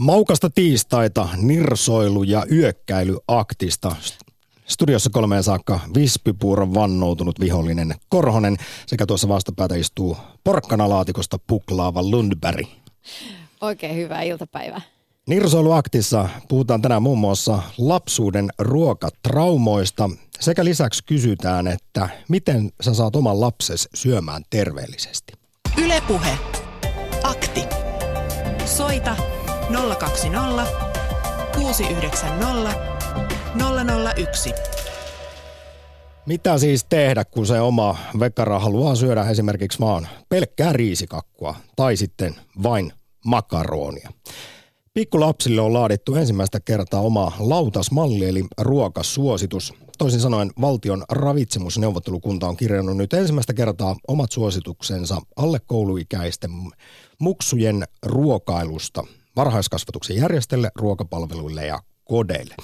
Maukasta tiistaita, nirsoilu ja yökkäilyaktista. Studiossa kolmeen saakka vispipuuron vannoutunut vihollinen Korhonen sekä tuossa vastapäätä istuu porkkanalaatikosta puklaava Lundberg. Oikein hyvää iltapäivää. Nirsoiluaktissa puhutaan tänään muun muassa lapsuuden ruokatraumoista sekä lisäksi kysytään, että miten sä saat oman lapses syömään terveellisesti. Ylepuhe. Akti. Soita 020 690 001. Mitä siis tehdä, kun se oma vekkara haluaa syödä esimerkiksi vaan pelkkää riisikakkua tai sitten vain makaronia? Pikkulapsille on laadittu ensimmäistä kertaa oma lautasmalli eli ruokasuositus. Toisin sanoen valtion ravitsemusneuvottelukunta on kirjannut nyt ensimmäistä kertaa omat suosituksensa alle kouluikäisten muksujen ruokailusta varhaiskasvatuksen järjestäjille, ruokapalveluille ja kodeille.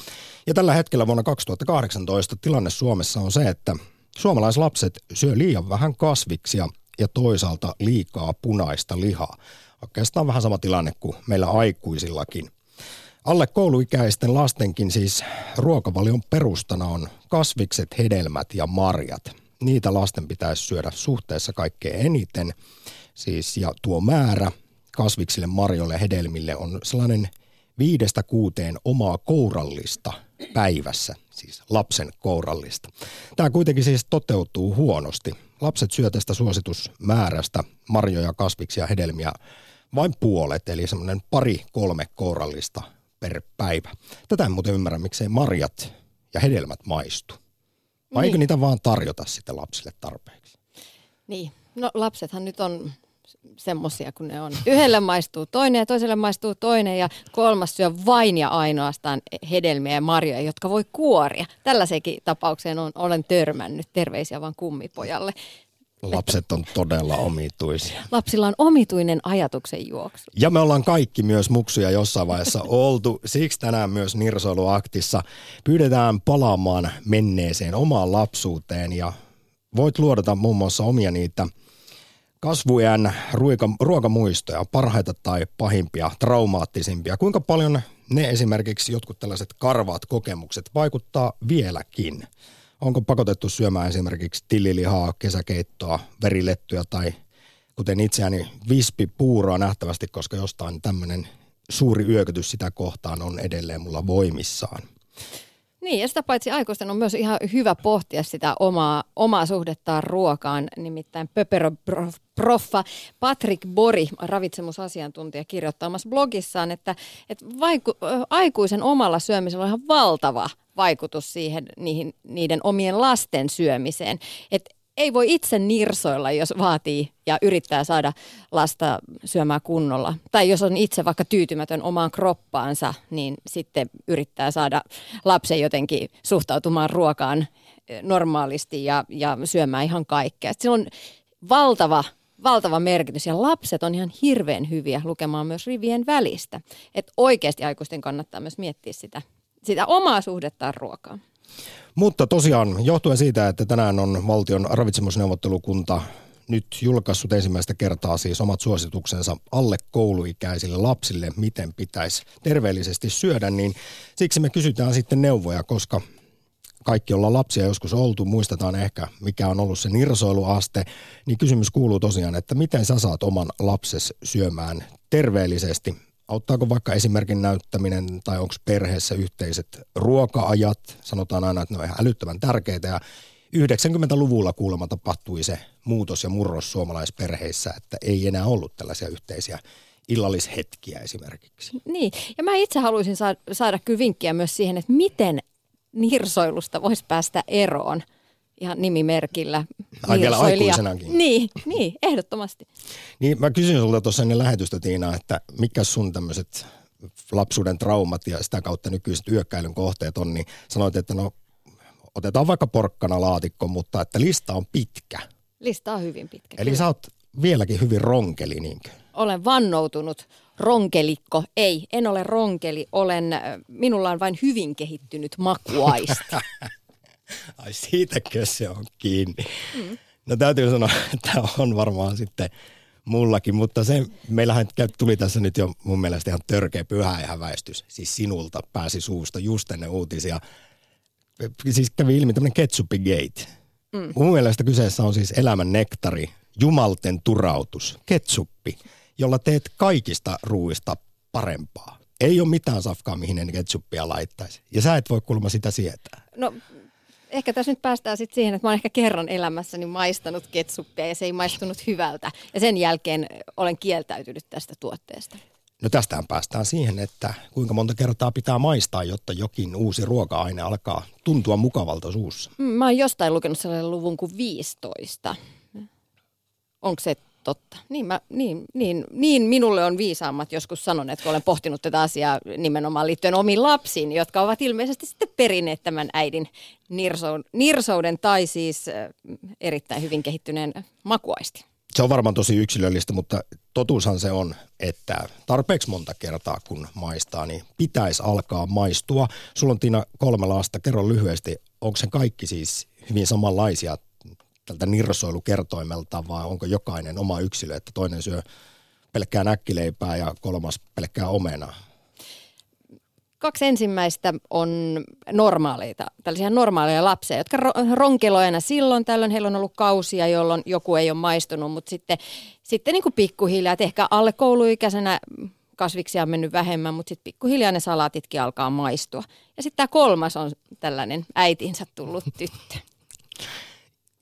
Ja tällä hetkellä vuonna 2018 tilanne Suomessa on se, että suomalaislapset syö liian vähän kasviksia ja toisaalta liikaa punaista lihaa. Oikeastaan vähän sama tilanne kuin meillä aikuisillakin. Alle kouluikäisten lastenkin siis ruokavalion perustana on kasvikset, hedelmät ja marjat. Niitä lasten pitäisi syödä suhteessa kaikkein eniten. Siis, ja tuo määrä kasviksille, marjoille ja hedelmille on sellainen viidestä kuuteen omaa kourallista päivässä, siis lapsen kourallista. Tämä kuitenkin siis toteutuu huonosti. Lapset syö tästä suositusmäärästä marjoja, kasviksia ja hedelmiä vain puolet, eli semmoinen pari kolme kourallista per päivä. Tätä en muuten ymmärrä, miksei marjat ja hedelmät maistu. Vai niin. eikö niitä vaan tarjota sitten lapsille tarpeeksi? Niin, no lapsethan nyt on semmoisia kuin ne on. Yhdelle maistuu toinen ja toiselle maistuu toinen ja kolmas syö vain ja ainoastaan hedelmiä ja marjoja, jotka voi kuoria. Tällaisenkin tapaukseen on, olen törmännyt. Terveisiä vaan kummipojalle. Lapset on todella omituisia. Lapsilla on omituinen ajatuksen juoksu. Ja me ollaan kaikki myös muksuja jossain vaiheessa oltu. Siksi tänään myös Nirsoiluaktissa pyydetään palaamaan menneeseen omaan lapsuuteen ja voit luodata muun muassa omia niitä kasvujen ruoka, ruokamuistoja, parhaita tai pahimpia, traumaattisimpia. Kuinka paljon ne esimerkiksi jotkut tällaiset karvaat kokemukset vaikuttaa vieläkin? Onko pakotettu syömään esimerkiksi tillilihaa, kesäkeittoa, verilettyä tai kuten itseäni vispipuuroa nähtävästi, koska jostain tämmöinen suuri yökytys sitä kohtaan on edelleen mulla voimissaan. Niin, ja sitä paitsi aikuisten on myös ihan hyvä pohtia sitä omaa, omaa suhdettaan ruokaan. Nimittäin Pöperö-proffa Patrick Bori, ravitsemusasiantuntija, kirjoittaa omassa blogissaan, että, että vaiku, aikuisen omalla syömisellä on ihan valtava vaikutus siihen niihin, niiden omien lasten syömiseen. Että ei voi itse nirsoilla, jos vaatii ja yrittää saada lasta syömään kunnolla. Tai jos on itse vaikka tyytymätön omaan kroppaansa, niin sitten yrittää saada lapsen jotenkin suhtautumaan ruokaan eh, normaalisti ja, ja syömään ihan kaikkea. Sillä on valtava valtava merkitys ja lapset on ihan hirveän hyviä lukemaan myös rivien välistä. Että oikeasti aikuisten kannattaa myös miettiä sitä, sitä omaa suhdettaan ruokaan. Mutta tosiaan johtuen siitä, että tänään on valtion ravitsemusneuvottelukunta nyt julkaissut ensimmäistä kertaa siis omat suosituksensa alle kouluikäisille lapsille, miten pitäisi terveellisesti syödä, niin siksi me kysytään sitten neuvoja, koska kaikki ollaan lapsia joskus oltu, muistetaan ehkä mikä on ollut se nirsoiluaste, niin kysymys kuuluu tosiaan, että miten sä saat oman lapses syömään terveellisesti Auttaako vaikka esimerkin näyttäminen tai onko perheessä yhteiset ruoka-ajat? Sanotaan aina, että ne on ihan älyttömän tärkeitä ja 90-luvulla kuulemma tapahtui se muutos ja murros suomalaisperheissä, että ei enää ollut tällaisia yhteisiä illallishetkiä esimerkiksi. Niin, ja mä itse haluaisin saada, saada kyllä vinkkiä myös siihen, että miten nirsoilusta voisi päästä eroon ihan nimimerkillä. Ai vielä aikuisenakin. Niin, niin, ehdottomasti. Niin mä kysyin sulta tuossa ennen lähetystä Tiina, että mikä sun tämmöiset lapsuuden traumat ja sitä kautta nykyiset yökkäilyn kohteet on, niin sanoit, että no otetaan vaikka porkkana laatikko, mutta että lista on pitkä. Lista on hyvin pitkä. Eli kyllä. sä oot vieläkin hyvin ronkeli, niinkö? Olen vannoutunut ronkelikko. Ei, en ole ronkeli. Olen, minulla on vain hyvin kehittynyt makuaista. Ai siitäkö se on kiinni? Mm. No täytyy sanoa, että on varmaan sitten mullakin, mutta se, meillähän tuli tässä nyt jo mun mielestä ihan törkeä pyhäihäväistys. Siis sinulta pääsi suusta just ennen uutisia. Siis kävi ilmi tämmöinen ketsuppigate. Mm. Mun mielestä kyseessä on siis elämän nektari, jumalten turautus, ketsuppi, jolla teet kaikista ruuista parempaa. Ei ole mitään safkaa, mihin en ketsuppia laittaisi. Ja sä et voi kulma sitä sietää. No ehkä tässä nyt päästään sitten siihen, että mä olen ehkä kerran elämässäni maistanut ketsuppia ja se ei maistunut hyvältä. Ja sen jälkeen olen kieltäytynyt tästä tuotteesta. No tästähän päästään siihen, että kuinka monta kertaa pitää maistaa, jotta jokin uusi ruoka-aine alkaa tuntua mukavalta suussa. Mm, mä oon jostain lukenut sellainen luvun kuin 15. Onko se totta. Niin, mä, niin, niin, niin minulle on viisaammat joskus sanoneet, kun olen pohtinut tätä asiaa nimenomaan liittyen omiin lapsiin, jotka ovat ilmeisesti sitten perineet tämän äidin nirsouden, nirsouden tai siis erittäin hyvin kehittyneen makuaisti. Se on varmaan tosi yksilöllistä, mutta totuushan se on, että tarpeeksi monta kertaa kun maistaa, niin pitäisi alkaa maistua. Sulla on Tiina kolme lasta, kerro lyhyesti, onko se kaikki siis hyvin samanlaisia tältä nirsoilukertoimelta vai onko jokainen oma yksilö, että toinen syö pelkkää näkkileipää ja kolmas pelkkää omenaa? Kaksi ensimmäistä on normaaleita, tällaisia normaaleja lapsia, jotka ronkeloivat aina silloin. Tällöin heillä on ollut kausia, jolloin joku ei ole maistunut, mutta sitten, sitten niin kuin pikkuhiljaa, että ehkä alle kouluikäisenä kasviksia on mennyt vähemmän, mutta sitten pikkuhiljaa ne salaatitkin alkaa maistua. Ja sitten tämä kolmas on tällainen äitinsä tullut tyttö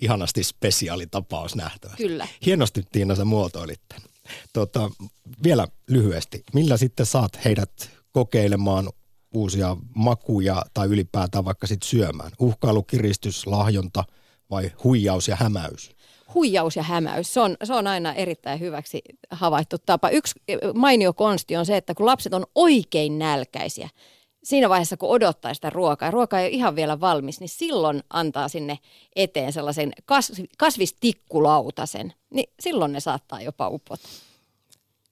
ihanasti spesiaalitapaus nähtävä. Kyllä. Hienosti Tiina sä muotoilit Tota, vielä lyhyesti, millä sitten saat heidät kokeilemaan uusia makuja tai ylipäätään vaikka sitten syömään? Uhkailu, kiristys, lahjonta vai huijaus ja hämäys? Huijaus ja hämäys, se on, se on aina erittäin hyväksi havaittu tapa. Yksi mainio konsti on se, että kun lapset on oikein nälkäisiä, siinä vaiheessa, kun odottaa sitä ruokaa ja ruoka ei ole ihan vielä valmis, niin silloin antaa sinne eteen sellaisen kasv- kasvistikkulautasen. Niin silloin ne saattaa jopa upota.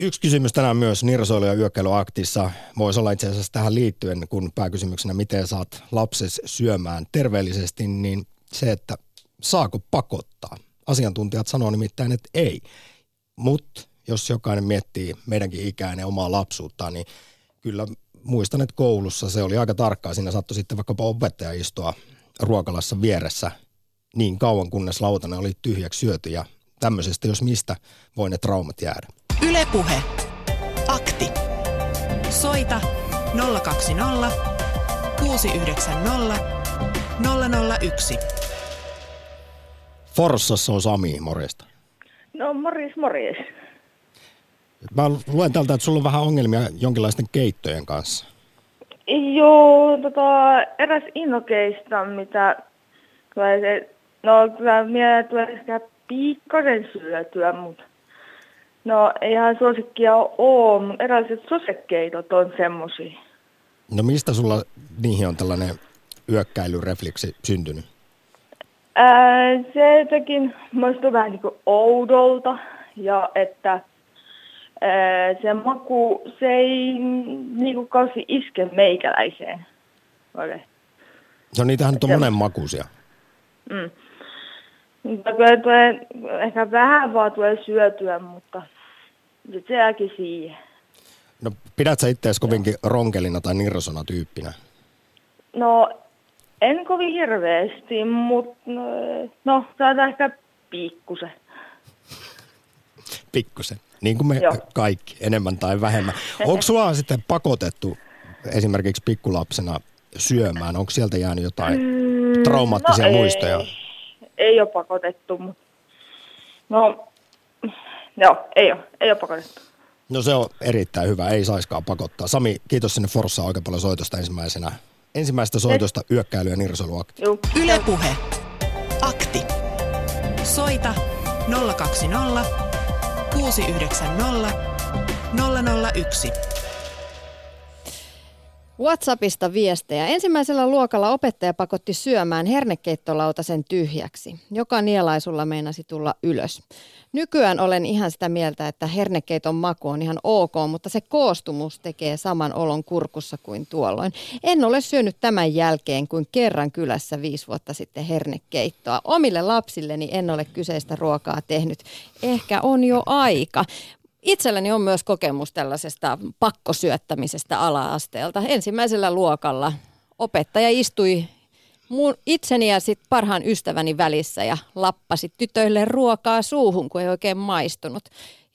Yksi kysymys tänään myös Nirsoilu- ja yökkäilyaktissa voisi olla itse asiassa tähän liittyen, kun pääkysymyksenä, miten saat lapses syömään terveellisesti, niin se, että saako pakottaa. Asiantuntijat sanoo nimittäin, että ei. Mutta jos jokainen miettii meidänkin ikäinen omaa lapsuutta, niin kyllä muistan, että koulussa se oli aika tarkkaa. Siinä saattoi sitten vaikkapa opettaja istua ruokalassa vieressä niin kauan, kunnes lautanen oli tyhjäksi syöty ja tämmöisestä, jos mistä, voi ne traumat jäädä. Ylepuhe. Akti. Soita 020 690 001. Forssassa on Sami, morjesta. No morjes, morjes. Mä luen täältä, että sulla on vähän ongelmia jonkinlaisten keittojen kanssa. Joo, tota, eräs innokeista, mitä tulee se, no kyllä minä tulee ehkä piikkasen syötyä, mutta no eihän suosikkia ole, mutta eräiset sosekeitot on semmosia. No mistä sulla niihin on tällainen yökkäilyrefleksi syntynyt? Ää, se jotenkin muistuu vähän niin kuin oudolta ja että se maku, se ei niinku kausi iske meikäläiseen. Okay. No niitähän nyt on monen makuisia. Mm. Mutta kyllä tulee, ehkä vähän vaan tulee syötyä, mutta se jääkin siihen. No pidät sä itseäsi kovinkin ronkelina tai nirsona tyyppinä? No en kovin hirveästi, mutta no, no saadaan ehkä pikkusen. Pikkusen. Niin kuin me Joo. kaikki, enemmän tai vähemmän. Onko sua sitten pakotettu esimerkiksi pikkulapsena syömään? Onko sieltä jäänyt jotain mm, traumaattisia no muistoja? Ei, ei ole pakotettu, mutta no, joo, ei ole, ei ole pakotettu. No se on erittäin hyvä, ei saiskaan pakottaa. Sami, kiitos sinne Forssaan oikein paljon soitosta ensimmäisenä. Ensimmäistä soitosta Et... yökkäily- ja nirsoiluakti. Yle Puhe. Akti. Soita 020 690 001. WhatsAppista viestejä. Ensimmäisellä luokalla opettaja pakotti syömään hernekeittolautasen tyhjäksi. Joka nielaisulla meinasi tulla ylös. Nykyään olen ihan sitä mieltä, että hernekeiton maku on ihan ok, mutta se koostumus tekee saman olon kurkussa kuin tuolloin. En ole syönyt tämän jälkeen kuin kerran kylässä viisi vuotta sitten hernekeittoa. Omille lapsilleni en ole kyseistä ruokaa tehnyt. Ehkä on jo aika. Itselläni on myös kokemus tällaisesta pakkosyöttämisestä ala-asteelta. Ensimmäisellä luokalla opettaja istui mun itseni ja sit parhaan ystäväni välissä ja lappasi tytöille ruokaa suuhun, kun ei oikein maistunut.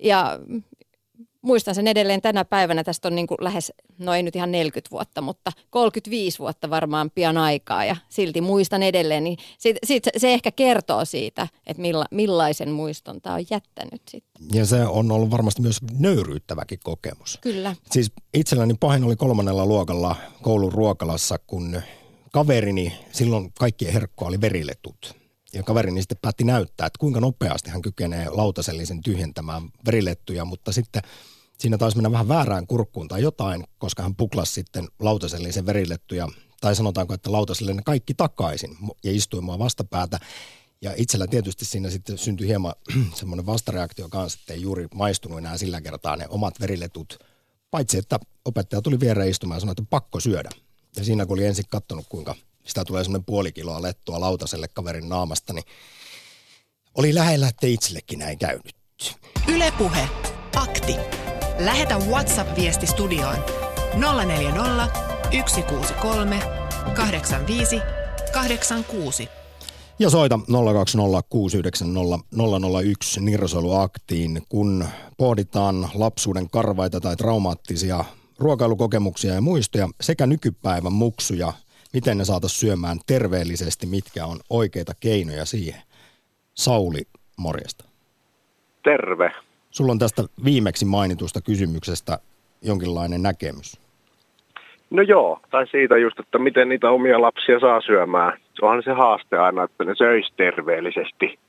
Ja muistan sen edelleen tänä päivänä, tästä on niin kuin lähes, no ei nyt ihan 40 vuotta, mutta 35 vuotta varmaan pian aikaa ja silti muistan edelleen, niin sit, sit se ehkä kertoo siitä, että milla, millaisen muiston tämä on jättänyt sitten. Ja se on ollut varmasti myös nöyryyttäväkin kokemus. Kyllä. Siis itselläni pahin oli kolmannella luokalla koulun ruokalassa, kun kaverini, silloin kaikkien herkkoa oli veriletut. Ja kaverini sitten päätti näyttää, että kuinka nopeasti hän kykenee lautasellisen tyhjentämään verilettuja, mutta sitten siinä taisi mennä vähän väärään kurkkuun tai jotain, koska hän puklasi sitten lautasellisen verilettuja, tai sanotaanko, että lautaselle ne kaikki takaisin ja istui mua vastapäätä. Ja itsellä tietysti siinä sitten syntyi hieman semmoinen vastareaktio kanssa, että ei juuri maistunut enää sillä kertaa ne omat veriletut. Paitsi, että opettaja tuli viereen istumaan ja sanoi, että pakko syödä. Ja siinä kun oli ensin katsonut, kuinka sitä tulee semmoinen puoli kiloa lettua lautaselle kaverin naamasta, niin oli lähellä, että itsellekin näin käynyt. Ylepuhe Akti. Lähetä WhatsApp-viesti studioon 040 163 85 86. Ja soita 020690001 Nirsoiluaktiin, kun pohditaan lapsuuden karvaita tai traumaattisia ruokailukokemuksia ja muistoja sekä nykypäivän muksuja, miten ne saataisiin syömään terveellisesti, mitkä on oikeita keinoja siihen. Sauli, morjesta. Terve. Sulla on tästä viimeksi mainitusta kysymyksestä jonkinlainen näkemys. No joo, tai siitä just, että miten niitä omia lapsia saa syömään. Onhan se haaste aina, että ne söisi terveellisesti,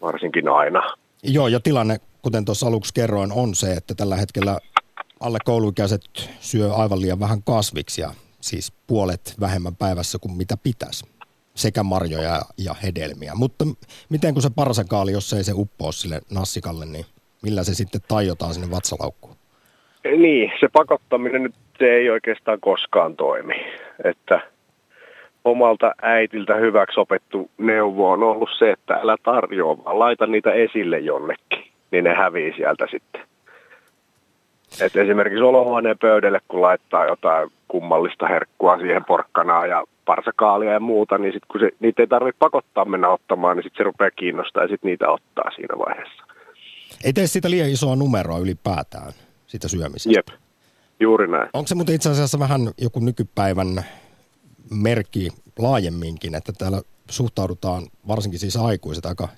varsinkin aina. Joo, ja tilanne, kuten tuossa aluksi kerroin, on se, että tällä hetkellä alle kouluikäiset syö aivan liian vähän kasviksia, siis puolet vähemmän päivässä kuin mitä pitäisi sekä marjoja ja hedelmiä. Mutta miten kun se parsakaali, jos ei se uppoo sille nassikalle, niin millä se sitten tajotaan sinne vatsalaukkuun? Niin, se pakottaminen nyt se ei oikeastaan koskaan toimi. Että omalta äitiltä hyväksi opettu neuvo on ollut se, että älä tarjoa, vaan laita niitä esille jonnekin, niin ne hävii sieltä sitten. Et esimerkiksi olohuoneen pöydälle, kun laittaa jotain kummallista herkkua siihen porkkanaan ja parsakaalia ja muuta, niin sit kun se, niitä ei tarvitse pakottaa mennä ottamaan, niin sitten se rupeaa kiinnostaa ja sitten niitä ottaa siinä vaiheessa. Ei tee sitä liian isoa numeroa ylipäätään, sitä syömisestä. Jep, juuri näin. Onko se muuten itse asiassa vähän joku nykypäivän merkki laajemminkin, että täällä suhtaudutaan, varsinkin siis aikuiset, aika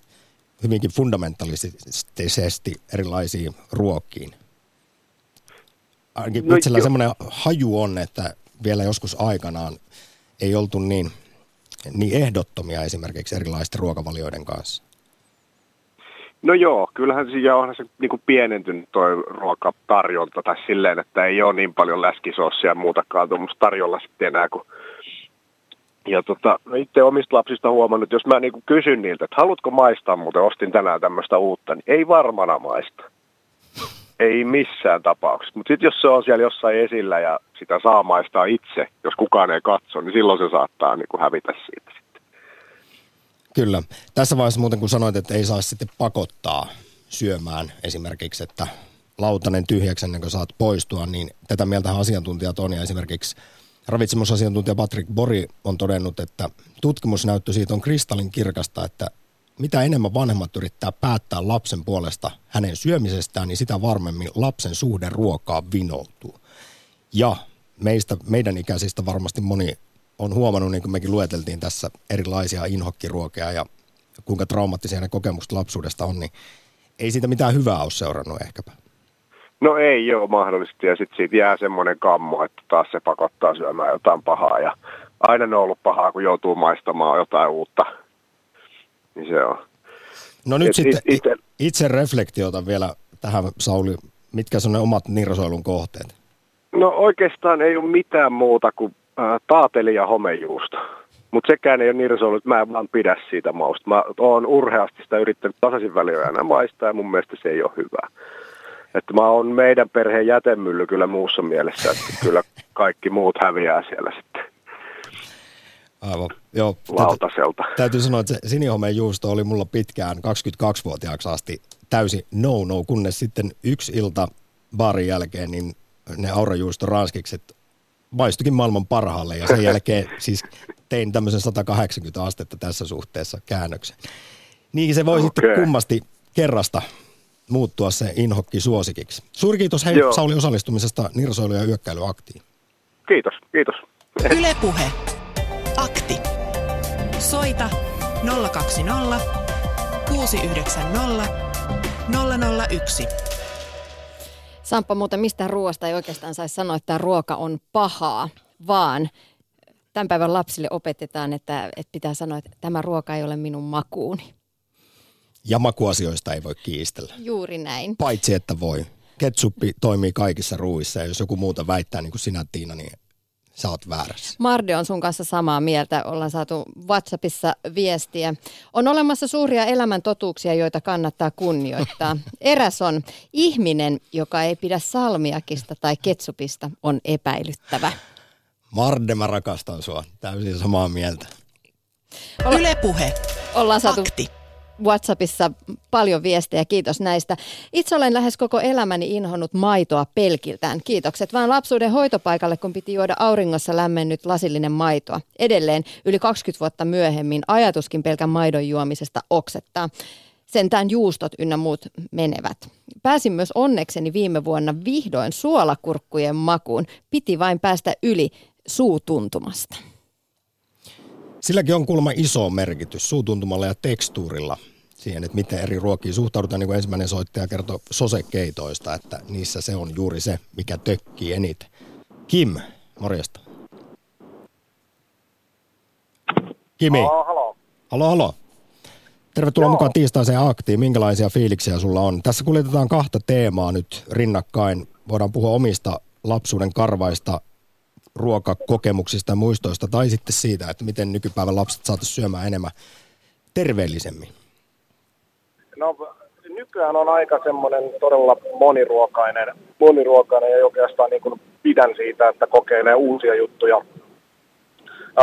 hyvinkin fundamentalistisesti erilaisiin ruokkiin? Ainakin no, itsellä semmoinen haju on, että vielä joskus aikanaan ei oltu niin, niin ehdottomia esimerkiksi erilaisten ruokavalioiden kanssa. No joo, kyllähän siinä onhan se niin kuin pienentynyt toi ruokatarjonta tai silleen, että ei ole niin paljon läskisossia ja muutakaan tuommoista tarjolla sitten enää kuin ja tota, no itse omista lapsista huomannut, että jos mä niin kysyn niiltä, että haluatko maistaa, mutta ostin tänään tämmöistä uutta, niin ei varmana maista. Ei missään tapauksessa. Mutta sitten jos se on siellä jossain esillä ja sitä saa maistaa itse, jos kukaan ei katso, niin silloin se saattaa niin kuin hävitä siitä. Kyllä. Tässä vaiheessa muuten kun sanoit, että ei saa sitten pakottaa syömään esimerkiksi, että lautanen tyhjäksi ennen kuin saat poistua, niin tätä mieltä asiantuntijat on ja esimerkiksi ravitsemusasiantuntija Patrick Bori on todennut, että tutkimusnäyttö siitä on kristallin kirkasta, että mitä enemmän vanhemmat yrittää päättää lapsen puolesta hänen syömisestään, niin sitä varmemmin lapsen suhde ruokaa vinoutuu. Ja meistä, meidän ikäisistä varmasti moni on huomannut, niin kuin mekin lueteltiin tässä, erilaisia inhokkiruokia ja kuinka traumaattisia ne kokemukset lapsuudesta on, niin ei siitä mitään hyvää ole seurannut ehkäpä. No ei ole mahdollisesti ja sitten siitä jää semmoinen kammo, että taas se pakottaa syömään jotain pahaa ja aina ne on ollut pahaa, kun joutuu maistamaan jotain uutta. Niin se on. No nyt Et sitten itse, itse reflektiota vielä tähän Sauli, mitkä on ne omat nirsoilun kohteet? No oikeastaan ei ole mitään muuta kuin äh, taateli ja homejuusto. Mutta sekään ei ole nirsoilu, että mä en vaan pidä siitä mausta. Mä oon urheasti sitä yrittänyt tasaisin väliä aina maistaa ja mun mielestä se ei ole hyvää. Että mä oon meidän perheen jätemylly kyllä muussa mielessä, että kyllä kaikki muut häviää siellä sitten. Aivan, joo. Lautaselta. Täytyy, täytyy sanoa, että se sinihomeen juusto oli mulla pitkään 22-vuotiaaksi asti täysin no-no, kunnes sitten yksi ilta baarin jälkeen, niin ne aurajuusto ranskikset maistukin maailman parhaalle ja sen jälkeen siis tein tämmöisen 180 astetta tässä suhteessa käännöksen. Niin se voi okay. sitten kummasti kerrasta muuttua se inhokki suosikiksi. Suuri kiitos hei Joo. Sauli osallistumisesta Nirsoilu- ja yökkäilyaktiin. Kiitos, kiitos. Ylepuhe. Akti. Soita 020 690 001. Samppa, muuten mistä ruoasta ei oikeastaan saisi sanoa, että ruoka on pahaa, vaan tämän päivän lapsille opetetaan, että, että pitää sanoa, että tämä ruoka ei ole minun makuuni. Ja makuasioista ei voi kiistellä. Juuri näin. Paitsi, että voi. Ketsuppi toimii kaikissa ruuissa ja jos joku muuta väittää niin kuin sinä Tiina, niin sä oot väärässä. Marde on sun kanssa samaa mieltä. Ollaan saatu WhatsAppissa viestiä. On olemassa suuria elämäntotuuksia, joita kannattaa kunnioittaa. Eräs on ihminen, joka ei pidä salmiakista tai ketsupista, on epäilyttävä. Marde, mä rakastan sua. Täysin samaa mieltä. Ylepuhe. Ollaan saatu Akti. WhatsAppissa paljon viestejä, kiitos näistä. Itse olen lähes koko elämäni inhonnut maitoa pelkiltään. Kiitokset vaan lapsuuden hoitopaikalle, kun piti juoda auringossa lämmennyt lasillinen maitoa. Edelleen yli 20 vuotta myöhemmin ajatuskin pelkän maidon juomisesta oksettaa. Sentään juustot ynnä muut menevät. Pääsin myös onnekseni viime vuonna vihdoin suolakurkkujen makuun. Piti vain päästä yli suutuntumasta. Silläkin on kuulemma iso merkitys suutuntumalla ja tekstuurilla siihen, että miten eri ruokiin suhtaudutaan, niin kuin ensimmäinen soittaja kertoi sosekeitoista, että niissä se on juuri se, mikä tökkii eniten. Kim, morjesta. Kimi. Halo, halo. Halo, halo. Tervetuloa Joo. mukaan tiistaiseen aktiin. Minkälaisia fiiliksiä sulla on? Tässä kuljetetaan kahta teemaa nyt rinnakkain. Voidaan puhua omista lapsuuden karvaista, ruokakokemuksista ja muistoista, tai sitten siitä, että miten nykypäivän lapset saataisiin syömään enemmän terveellisemmin. No nykyään on aika semmoinen todella moniruokainen, moniruokainen ja oikeastaan niin kuin pidän siitä, että kokeilee uusia juttuja.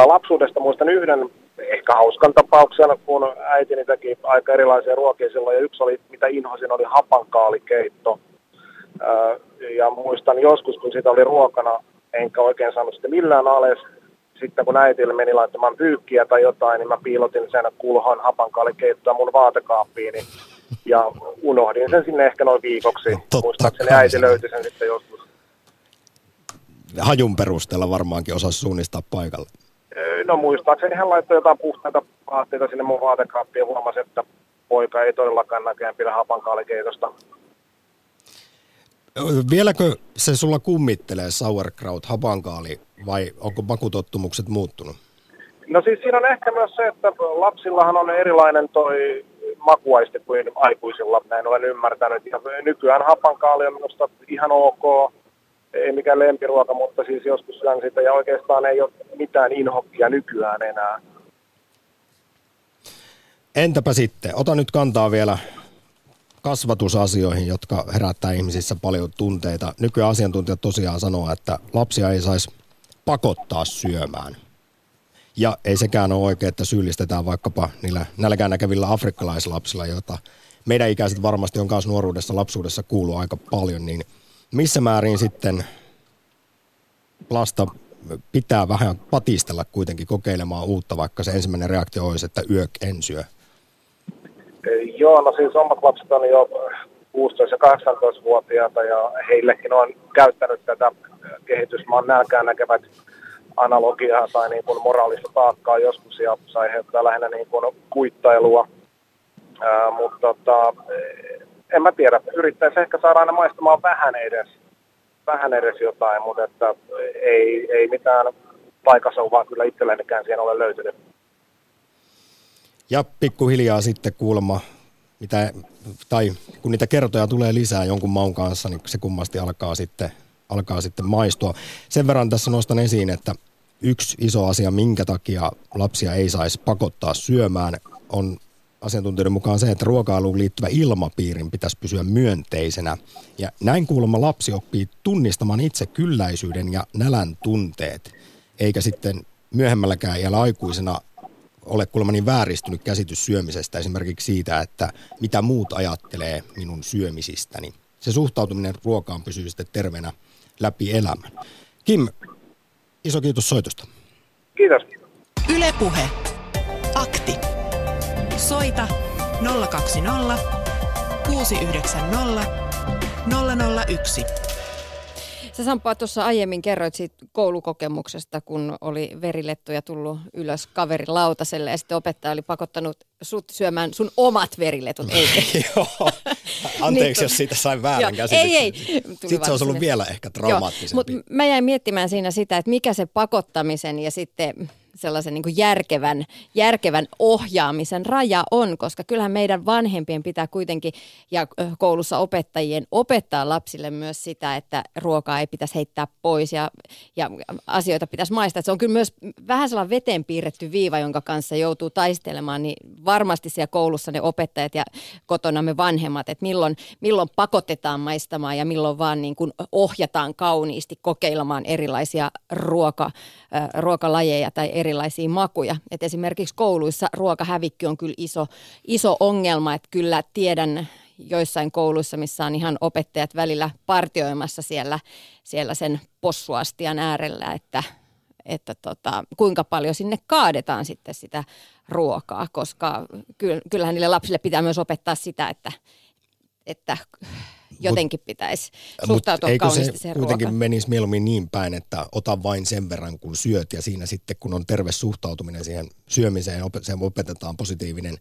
Lapsuudesta muistan yhden ehkä hauskan tapauksen, kun äitini teki aika erilaisia ruokia silloin, ja yksi oli, mitä inhosin, oli hapankaalikeitto. Ja muistan joskus, kun sitä oli ruokana, enkä oikein saanut sitä millään alas. Sitten kun äitille meni laittamaan pyykkiä tai jotain, niin mä piilotin sen kulhon hapankaalikeittoa mun vaatekaappiini. Ja unohdin sen sinne ehkä noin viikoksi. No totta Muistaakseni kai äiti se- löyti sen sitten joskus. Hajun perusteella varmaankin osasi suunnistaa paikalle. Öö, No muistaakseni hän laittoi jotain puhtaita vaatteita sinne mun vaatekaappiin ja huomasi, että poika ei todellakaan näkään pidä hapankaalikeitosta. Vieläkö se sulla kummittelee sauerkraut, hapankaali vai onko makutottumukset muuttunut? No siis siinä on ehkä myös se, että lapsillahan on erilainen toi makuaisti kuin aikuisilla, näin olen ymmärtänyt. Ja nykyään hapankaali on minusta ihan ok, ei mikään lempiruoka, mutta siis joskus syön sitä ja oikeastaan ei ole mitään inhokkia nykyään enää. Entäpä sitten, ota nyt kantaa vielä kasvatusasioihin, jotka herättää ihmisissä paljon tunteita. Nykyään asiantuntijat tosiaan sanoo, että lapsia ei saisi pakottaa syömään. Ja ei sekään ole oikein, että syyllistetään vaikkapa niillä nälkään näkevillä afrikkalaislapsilla, joita meidän ikäiset varmasti on myös nuoruudessa, lapsuudessa kuuluu aika paljon, niin missä määrin sitten lasta pitää vähän patistella kuitenkin kokeilemaan uutta, vaikka se ensimmäinen reaktio olisi, että yök en syö. Joo, no siis omat lapset on jo 16- ja 18-vuotiaita ja heillekin on käyttänyt tätä kehitysmaan nälkään näkevät analogiaa tai niin kuin moraalista taakkaa joskus ja se aiheuttaa lähinnä niin kuin kuittailua. Ää, mutta tota, en mä tiedä, yrittäisi ehkä saada aina maistamaan vähän edes, vähän edes jotain, mutta että ei, ei mitään taikasouvaa kyllä itsellenikään siihen ole löytynyt. Ja pikkuhiljaa sitten kuulemma, mitä, tai kun niitä kertoja tulee lisää jonkun maun kanssa, niin se kummasti alkaa sitten alkaa sitten maistua. Sen verran tässä nostan esiin, että yksi iso asia, minkä takia lapsia ei saisi pakottaa syömään, on asiantuntijoiden mukaan se, että ruokailuun liittyvä ilmapiirin pitäisi pysyä myönteisenä. Ja näin kuulemma lapsi oppii tunnistamaan itse kylläisyyden ja nälän tunteet, eikä sitten myöhemmälläkään iällä aikuisena ole kuulemma niin vääristynyt käsitys syömisestä, esimerkiksi siitä, että mitä muut ajattelee minun syömisistäni. Se suhtautuminen ruokaan pysyy sitten terveenä läpi elämän. Kim, iso kiitos soitosta. Kiitos. Ylepuhe. Akti. Soita 020 690 001. Sä Sampa tuossa aiemmin kerroit siitä koulukokemuksesta, kun oli verilettuja tullut ylös kaverin lautaselle ja sitten opettaja oli pakottanut sut syömään sun omat veriletut, eikö? Joo, anteeksi Niin, jos siitä sain väärän käsityksen. ei, ei. Tuli Sitten se olisi ollut vielä ehkä traumaattisempi. Mutta mä jäin miettimään siinä sitä, että mikä se pakottamisen ja sitten sellaisen niin kuin järkevän, järkevän ohjaamisen raja on, koska kyllähän meidän vanhempien pitää kuitenkin ja koulussa opettajien opettaa lapsille myös sitä, että ruokaa ei pitäisi heittää pois ja, ja asioita pitäisi maistaa. Se on kyllä myös vähän sellainen veteen piirretty viiva, jonka kanssa joutuu taistelemaan, niin varmasti siellä koulussa ne opettajat ja kotona me vanhemmat, että milloin, milloin pakotetaan maistamaan ja milloin vaan niin kuin ohjataan kauniisti kokeilemaan erilaisia ruoka, ruokalajeja tai erilaisia makuja. Et esimerkiksi kouluissa ruokahävikki on kyllä iso, iso ongelma, että kyllä tiedän joissain kouluissa, missä on ihan opettajat välillä partioimassa siellä, siellä sen possuastian äärellä, että, että tota, kuinka paljon sinne kaadetaan sitten sitä ruokaa, koska ky- kyllähän niille lapsille pitää myös opettaa sitä, että, että jotenkin pitäisi suhtautua eikö kauniisti se kuitenkin ruokaan. menisi mieluummin niin päin, että ota vain sen verran kun syöt ja siinä sitten kun on terve suhtautuminen siihen syömiseen, sen opetetaan positiivinen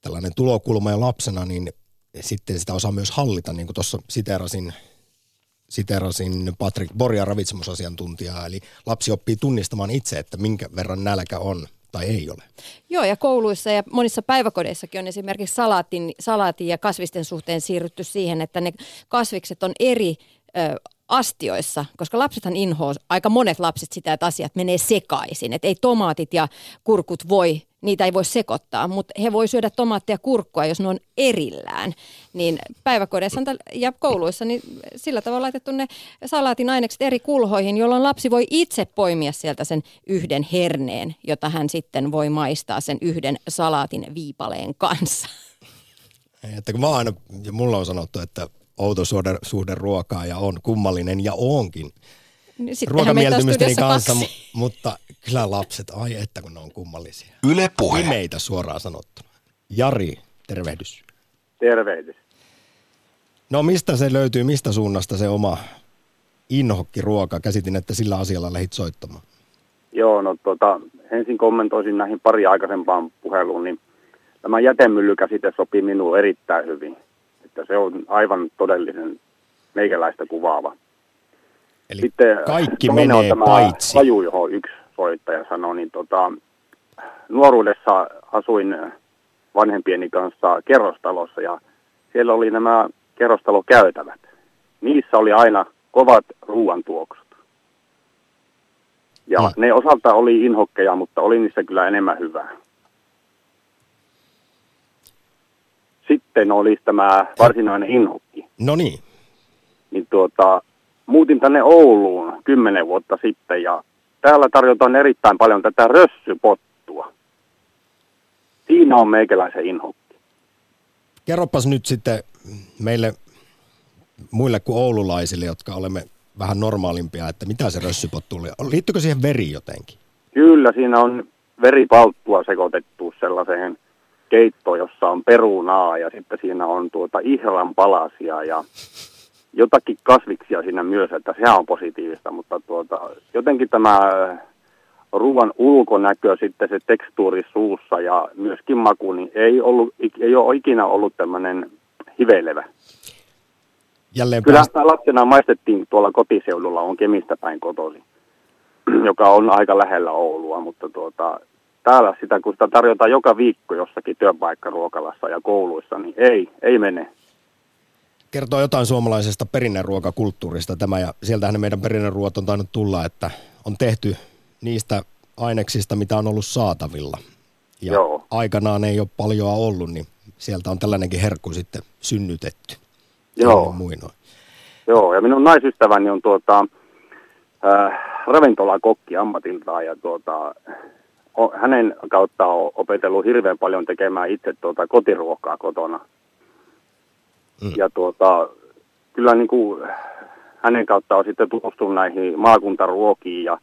tällainen tulokulma ja lapsena, niin sitten sitä osaa myös hallita, niin kuin tuossa siterasin, siterasin Patrick Boria ravitsemusasiantuntijaa, eli lapsi oppii tunnistamaan itse, että minkä verran nälkä on tai ei ole. Joo, ja kouluissa ja monissa päiväkodeissakin on esimerkiksi salaatin, salaatin ja kasvisten suhteen siirrytty siihen, että ne kasvikset on eri ö, astioissa, koska lapsethan inhoaa, aika monet lapset sitä, että asiat menee sekaisin. Että ei tomaatit ja kurkut voi, niitä ei voi sekoittaa, mutta he voi syödä tomaattia ja kurkkua, jos ne on erillään. Niin päiväkodeissa ja kouluissa niin sillä tavalla laitettu ne salaatin ainekset eri kulhoihin, jolloin lapsi voi itse poimia sieltä sen yhden herneen, jota hän sitten voi maistaa sen yhden salaatin viipaleen kanssa. Että kun mä aina, ja mulla on sanottu, että outo suhde ruokaa ja on kummallinen ja onkin Niin meitä studiossa kanssa, kaksi. mu- mutta kyllä lapset, ai että kun ne on kummallisia. Yle Puhe. Pimeitä suoraan sanottuna. Jari, tervehdys. Tervehdys. No mistä se löytyy, mistä suunnasta se oma inhokkiruoka? Käsitin, että sillä asialla lähit soittamaan. Joo, no tota, ensin kommentoisin näihin pari aikaisempaan puheluun, niin tämä jätemyllykäsite sopii minulle erittäin hyvin. Että se on aivan todellisen meikäläistä kuvaava. Eli Sitten kaikki menee on tämä paitsi. Haju, johon yksi soittaja sanoi, niin tota, nuoruudessa asuin vanhempieni kanssa kerrostalossa ja siellä oli nämä kerrostalokäytävät. Niissä oli aina kovat ruuantuoksut. Ja Mm. ne osalta oli inhokkeja, mutta oli niissä kyllä enemmän hyvää. Sitten olisi tämä varsinainen inhokki No niin, niin tuota, muutin tänne Ouluun kymmenen vuotta sitten ja täällä tarjotaan erittäin paljon tätä rössypottua. Siinä on meikäläisen inhokki. kerropas nyt sitten meille muille kuin oululaisille, jotka olemme vähän normaalimpia, että mitä se rössypottu oli. Liittyykö siihen veri jotenkin? Kyllä siinä on veripalttua sekoitettu sellaiseen keittoon, jossa on perunaa ja sitten siinä on tuota ihran palasia ja jotakin kasviksia siinä myös, että sehän on positiivista, mutta tuota, jotenkin tämä ruoan ulkonäkö, sitten se tekstuuri suussa ja myöskin maku, niin ei, ollut, ei ole ikinä ollut tämmöinen hiveilevä. Jälleen Kyllä pääst... sitä lapsena maistettiin tuolla kotiseudulla, on Kemistä päin kotoisin, joka on aika lähellä Oulua, mutta tuota, täällä sitä, kun sitä tarjotaan joka viikko jossakin työpaikkaruokalassa ja kouluissa, niin ei, ei mene. Kertoo jotain suomalaisesta perinneruokakulttuurista tämä ja sieltähän meidän perinneruot on tainnut tulla, että on tehty niistä aineksista, mitä on ollut saatavilla. Ja Joo. aikanaan ei ole paljon ollut, niin sieltä on tällainenkin herkku sitten synnytetty. Joo. Muinoin. Joo, ja minun naisystäväni on tuota, äh, ravintolakokki ammatiltaan ja tuota, o, hänen kautta on opetellut hirveän paljon tekemään itse tuota, kotiruokaa kotona. Mm. Ja tuota, kyllä niin kuin, hänen kautta on sitten tutustunut näihin maakuntaruokiin ja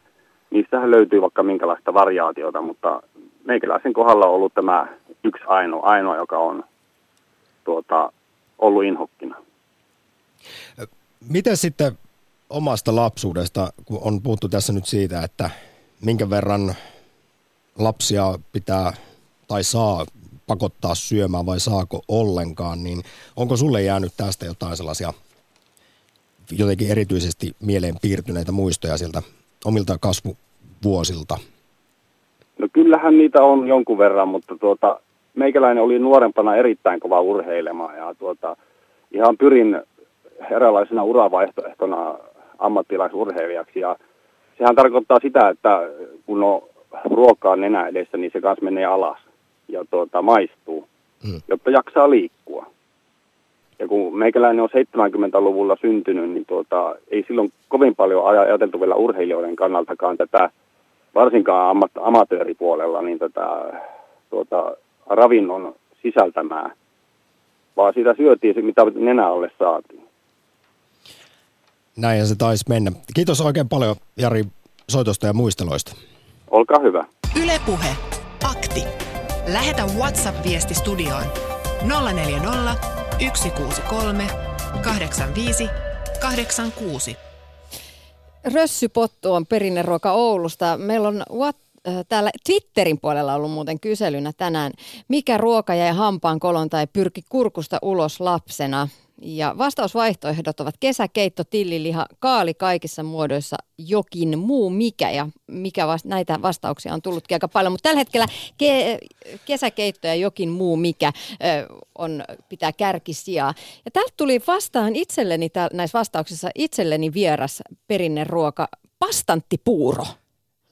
niistähän löytyy vaikka minkälaista variaatiota, mutta meikäläisen kohdalla on ollut tämä yksi ainoa, ainoa joka on tuota, ollut inhokkina. Miten sitten omasta lapsuudesta, kun on puhuttu tässä nyt siitä, että minkä verran lapsia pitää tai saa pakottaa syömään vai saako ollenkaan, niin onko sulle jäänyt tästä jotain sellaisia jotenkin erityisesti mieleen piirtyneitä muistoja sieltä omilta kasvuvuosilta? No kyllähän niitä on jonkun verran, mutta tuota, meikäläinen oli nuorempana erittäin kova urheilema ja tuota, ihan pyrin eräänlaisena uravaihtoehtona ammattilaisurheilijaksi ja sehän tarkoittaa sitä, että kun on ruokaa nenä edessä, niin se kanssa menee alas ja tuota, maistuu, mm. jotta jaksaa liikkua. Ja kun meikäläinen on 70-luvulla syntynyt, niin tuota, ei silloin kovin paljon ajateltu vielä urheilijoiden kannaltakaan tätä, varsinkaan amat- amatööripuolella, niin tätä tuota, ravinnon sisältämää, vaan sitä syötiin se, mitä nenä alle saatiin. Näin se taisi mennä. Kiitos oikein paljon Jari soitosta ja muisteloista. Olkaa hyvä. Ylepuhe. Akti. Lähetä WhatsApp-viesti studioon 040 163 85 86. Rössypottu on perinneruoka Oulusta. Meillä on what, äh, täällä Twitterin puolella ollut muuten kyselynä tänään, mikä ruoka jäi hampaan kolon tai pyrki kurkusta ulos lapsena. Ja vastausvaihtoehdot ovat kesäkeitto, tilliliha, kaali kaikissa muodoissa, jokin muu mikä. Ja mikä vasta, näitä vastauksia on tullutkin aika paljon. Mutta tällä hetkellä ke- kesäkeitto ja jokin muu mikä ö, on, pitää kärkisijaa. Ja täältä tuli vastaan itselleni täl, näissä vastauksissa itselleni vieras perinneruoka, pastanttipuuro.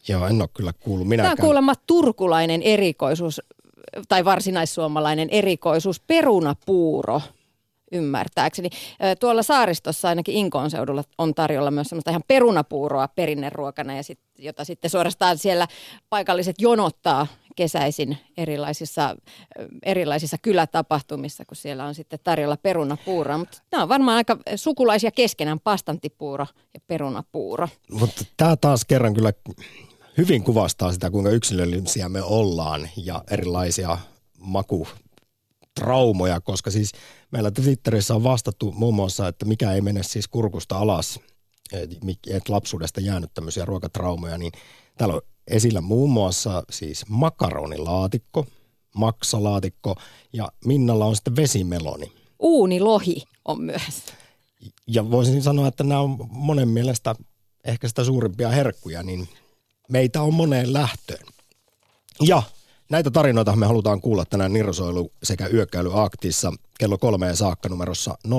Joo, en ole kyllä kuullut minäkään. Tämä on kuulemma turkulainen erikoisuus tai varsinaissuomalainen erikoisuus, perunapuuro ymmärtääkseni. Tuolla saaristossa ainakin Inkoon seudulla on tarjolla myös semmoista ihan perunapuuroa perinneruokana, ja sit, jota sitten suorastaan siellä paikalliset jonottaa kesäisin erilaisissa, erilaisissa kylätapahtumissa, kun siellä on sitten tarjolla perunapuuroa. Mutta nämä on varmaan aika sukulaisia keskenään, pastanttipuuro ja perunapuuro. Mutta tämä taas kerran kyllä hyvin kuvastaa sitä, kuinka yksilöllisiä me ollaan ja erilaisia maku traumoja, koska siis meillä Twitterissä on vastattu muun muassa, että mikä ei mene siis kurkusta alas, että lapsuudesta jäänyt tämmöisiä ruokatraumoja, niin täällä on esillä muun muassa siis makaronilaatikko, maksalaatikko ja Minnalla on sitten vesimeloni. Uunilohi on myös. Ja voisin sanoa, että nämä on monen mielestä ehkä sitä suurimpia herkkuja, niin meitä on moneen lähtöön. Ja Näitä tarinoita me halutaan kuulla tänään Nirsoilu sekä Yökkäily Aktissa kello kolmeen saakka numerossa 020690001.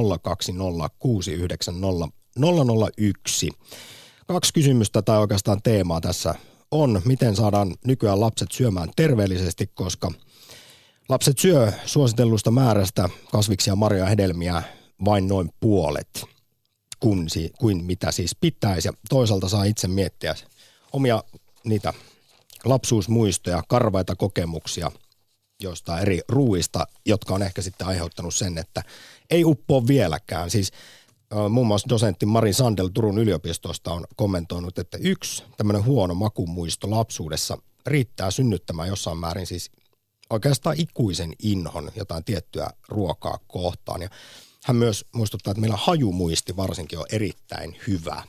Kaksi kysymystä tai oikeastaan teemaa tässä on, miten saadaan nykyään lapset syömään terveellisesti, koska lapset syö suositellusta määrästä kasviksia, marjoja, hedelmiä vain noin puolet kuin, kuin mitä siis pitäisi. Ja toisaalta saa itse miettiä omia niitä lapsuusmuistoja, karvaita kokemuksia joista eri ruuista, jotka on ehkä sitten aiheuttanut sen, että ei uppoa vieläkään. Siis muun muassa dosentti Marin Sandel Turun yliopistosta on kommentoinut, että yksi tämmöinen huono makumuisto lapsuudessa riittää synnyttämään jossain määrin siis oikeastaan ikuisen inhon jotain tiettyä ruokaa kohtaan. Ja hän myös muistuttaa, että meillä hajumuisti varsinkin on erittäin hyvä